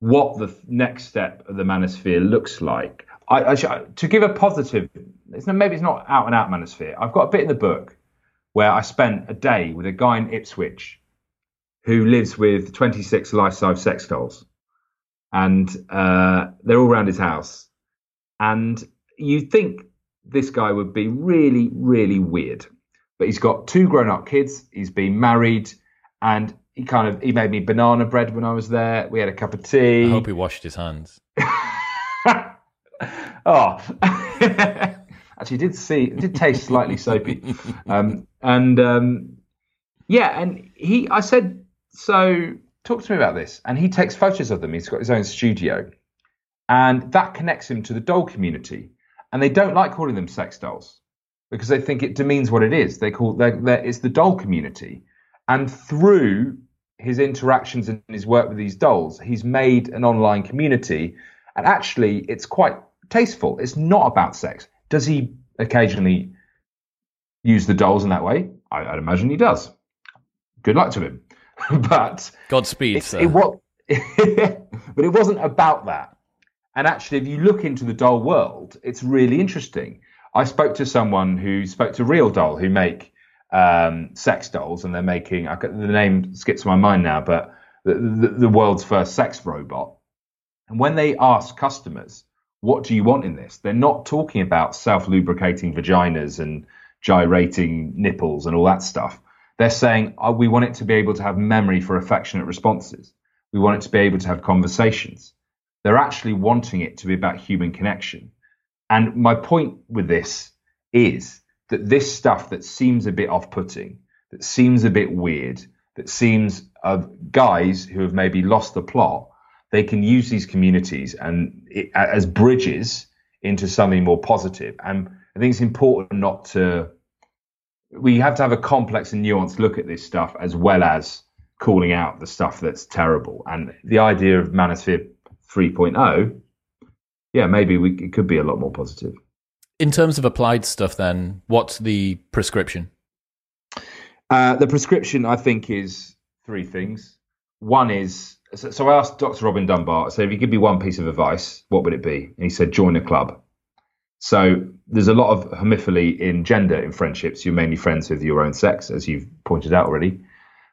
what the next step of the manosphere looks like. I, I, to give a positive, it's not, maybe it's not out and out manosphere. I've got a bit in the book where I spent a day with a guy in Ipswich who lives with 26 life-size sex dolls, and uh, they're all around his house. And you'd think this guy would be really, really weird, but he's got two grown-up kids. He's been married, and he kind of he made me banana bread when I was there. We had a cup of tea. I hope he washed his hands. (laughs) oh, (laughs) actually, did see it did taste slightly soapy, um, and um, yeah, and he I said so. Talk to me about this, and he takes photos of them. He's got his own studio, and that connects him to the doll community. And they don't like calling them sex dolls because they think it demeans what it is. They call they're, they're, it's the doll community, and through his interactions and his work with these dolls, he's made an online community, and actually, it's quite tasteful. It's not about sex. Does he occasionally use the dolls in that way? I, would imagine he does. Good luck to him. (laughs) but Godspeed, it, sir. It, what, (laughs) but it wasn't about that. And actually, if you look into the doll world, it's really interesting. I spoke to someone who spoke to Real Doll, who make um, sex dolls, and they're making I, the name skips my mind now, but the, the, the world's first sex robot. And when they ask customers, "What do you want in this?" they're not talking about self-lubricating vaginas and gyrating nipples and all that stuff. They're saying oh, we want it to be able to have memory for affectionate responses. We want it to be able to have conversations. They're actually wanting it to be about human connection. And my point with this is that this stuff that seems a bit off putting, that seems a bit weird, that seems of guys who have maybe lost the plot, they can use these communities and it, as bridges into something more positive. And I think it's important not to. We have to have a complex and nuanced look at this stuff as well as calling out the stuff that's terrible. And the idea of Manosphere 3.0, yeah, maybe we, it could be a lot more positive in terms of applied stuff, then what's the prescription? Uh, the prescription, I think, is three things. One is so, so I asked Dr. Robin Dunbar, I said, if you give me one piece of advice, what would it be? And he said, join a club. So there's a lot of homophily in gender in friendships. You're mainly friends with your own sex, as you've pointed out already.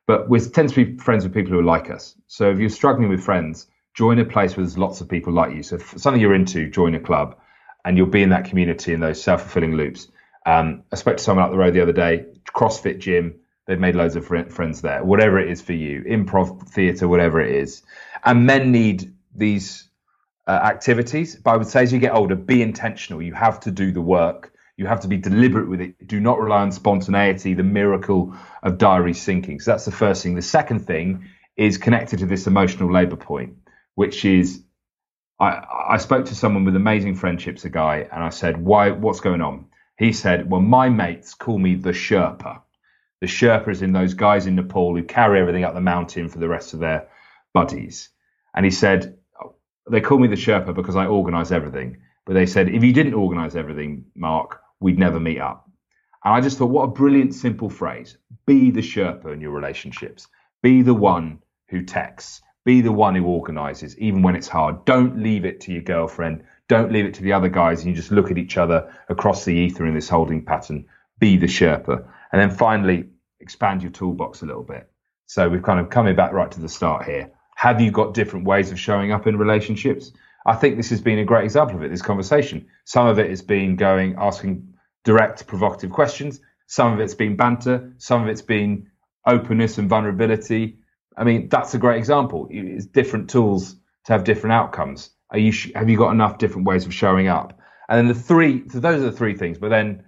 But we tend to be friends with people who are like us. So if you're struggling with friends, join a place where there's lots of people like you. So something you're into, join a club, and you'll be in that community in those self fulfilling loops. Um, I spoke to someone up the road the other day, CrossFit gym. They've made loads of friends there. Whatever it is for you, improv theatre, whatever it is, and men need these uh, activities. But I would say as you get older, be intentional. You have to do the work. You have to be deliberate with it. Do not rely on spontaneity, the miracle of diary syncing. So that's the first thing. The second thing is connected to this emotional labor point, which is I, I spoke to someone with amazing friendships, a guy, and I said, Why what's going on? He said, Well, my mates call me the Sherpa. The Sherpa is in those guys in Nepal who carry everything up the mountain for the rest of their buddies. And he said, They call me the Sherpa because I organize everything. But they said, if you didn't organize everything, Mark, we'd never meet up. And I just thought, what a brilliant, simple phrase. Be the Sherpa in your relationships. Be the one who texts. Be the one who organizes, even when it's hard. Don't leave it to your girlfriend. Don't leave it to the other guys and you just look at each other across the ether in this holding pattern. Be the Sherpa. And then finally, expand your toolbox a little bit. So we've kind of coming back right to the start here. Have you got different ways of showing up in relationships? I think this has been a great example of it, this conversation. Some of it has been going, asking direct, provocative questions. Some of it's been banter. Some of it's been openness and vulnerability. I mean, that's a great example. It's different tools to have different outcomes. Are you have you got enough different ways of showing up? And then the three, so those are the three things. But then,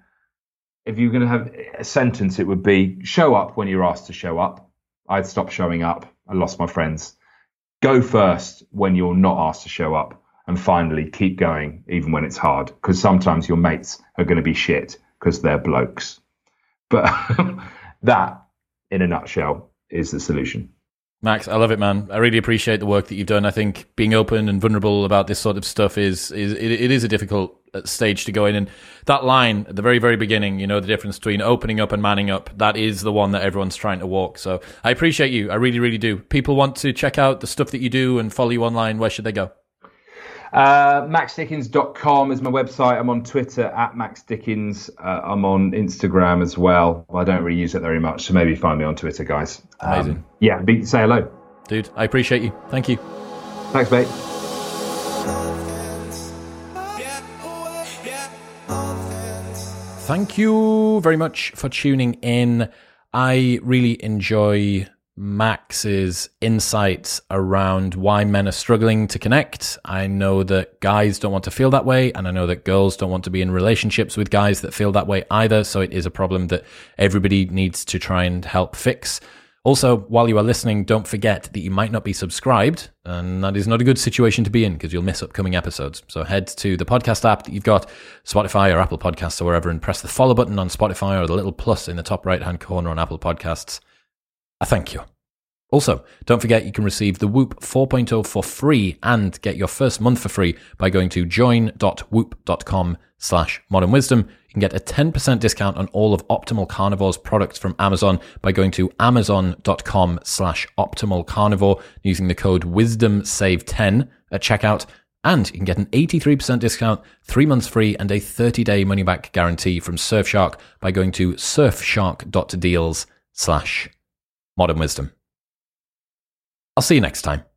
if you're going to have a sentence, it would be show up when you're asked to show up. I'd stop showing up. I lost my friends. Go first when you're not asked to show up. And finally, keep going even when it's hard, because sometimes your mates are going to be shit because they're blokes. But (laughs) that, in a nutshell, is the solution. Max, I love it, man. I really appreciate the work that you've done. I think being open and vulnerable about this sort of stuff is is it, it is a difficult uh, stage to go in. And that line at the very very beginning, you know, the difference between opening up and manning up, that is the one that everyone's trying to walk. So I appreciate you. I really really do. People want to check out the stuff that you do and follow you online. Where should they go? Uh, MaxDickins.com is my website. I'm on Twitter at MaxDickins. Uh, I'm on Instagram as well. I don't really use it very much, so maybe find me on Twitter, guys. Amazing. Um, yeah, be, say hello. Dude, I appreciate you. Thank you. Thanks, mate. Thank you very much for tuning in. I really enjoy Max's insights around why men are struggling to connect. I know that guys don't want to feel that way, and I know that girls don't want to be in relationships with guys that feel that way either. So it is a problem that everybody needs to try and help fix. Also, while you are listening, don't forget that you might not be subscribed, and that is not a good situation to be in because you'll miss upcoming episodes. So head to the podcast app that you've got, Spotify or Apple Podcasts or wherever, and press the follow button on Spotify or the little plus in the top right hand corner on Apple Podcasts. I thank you. Also, don't forget you can receive the Whoop 4.0 for free and get your first month for free by going to join.whoop.com slash modern wisdom. You can get a 10% discount on all of Optimal Carnivore's products from Amazon by going to amazon.com slash optimal carnivore using the code wisdom save 10 at checkout. And you can get an 83% discount, three months free, and a 30 day money back guarantee from Surfshark by going to surfshark.deals slash modern wisdom. I'll see you next time.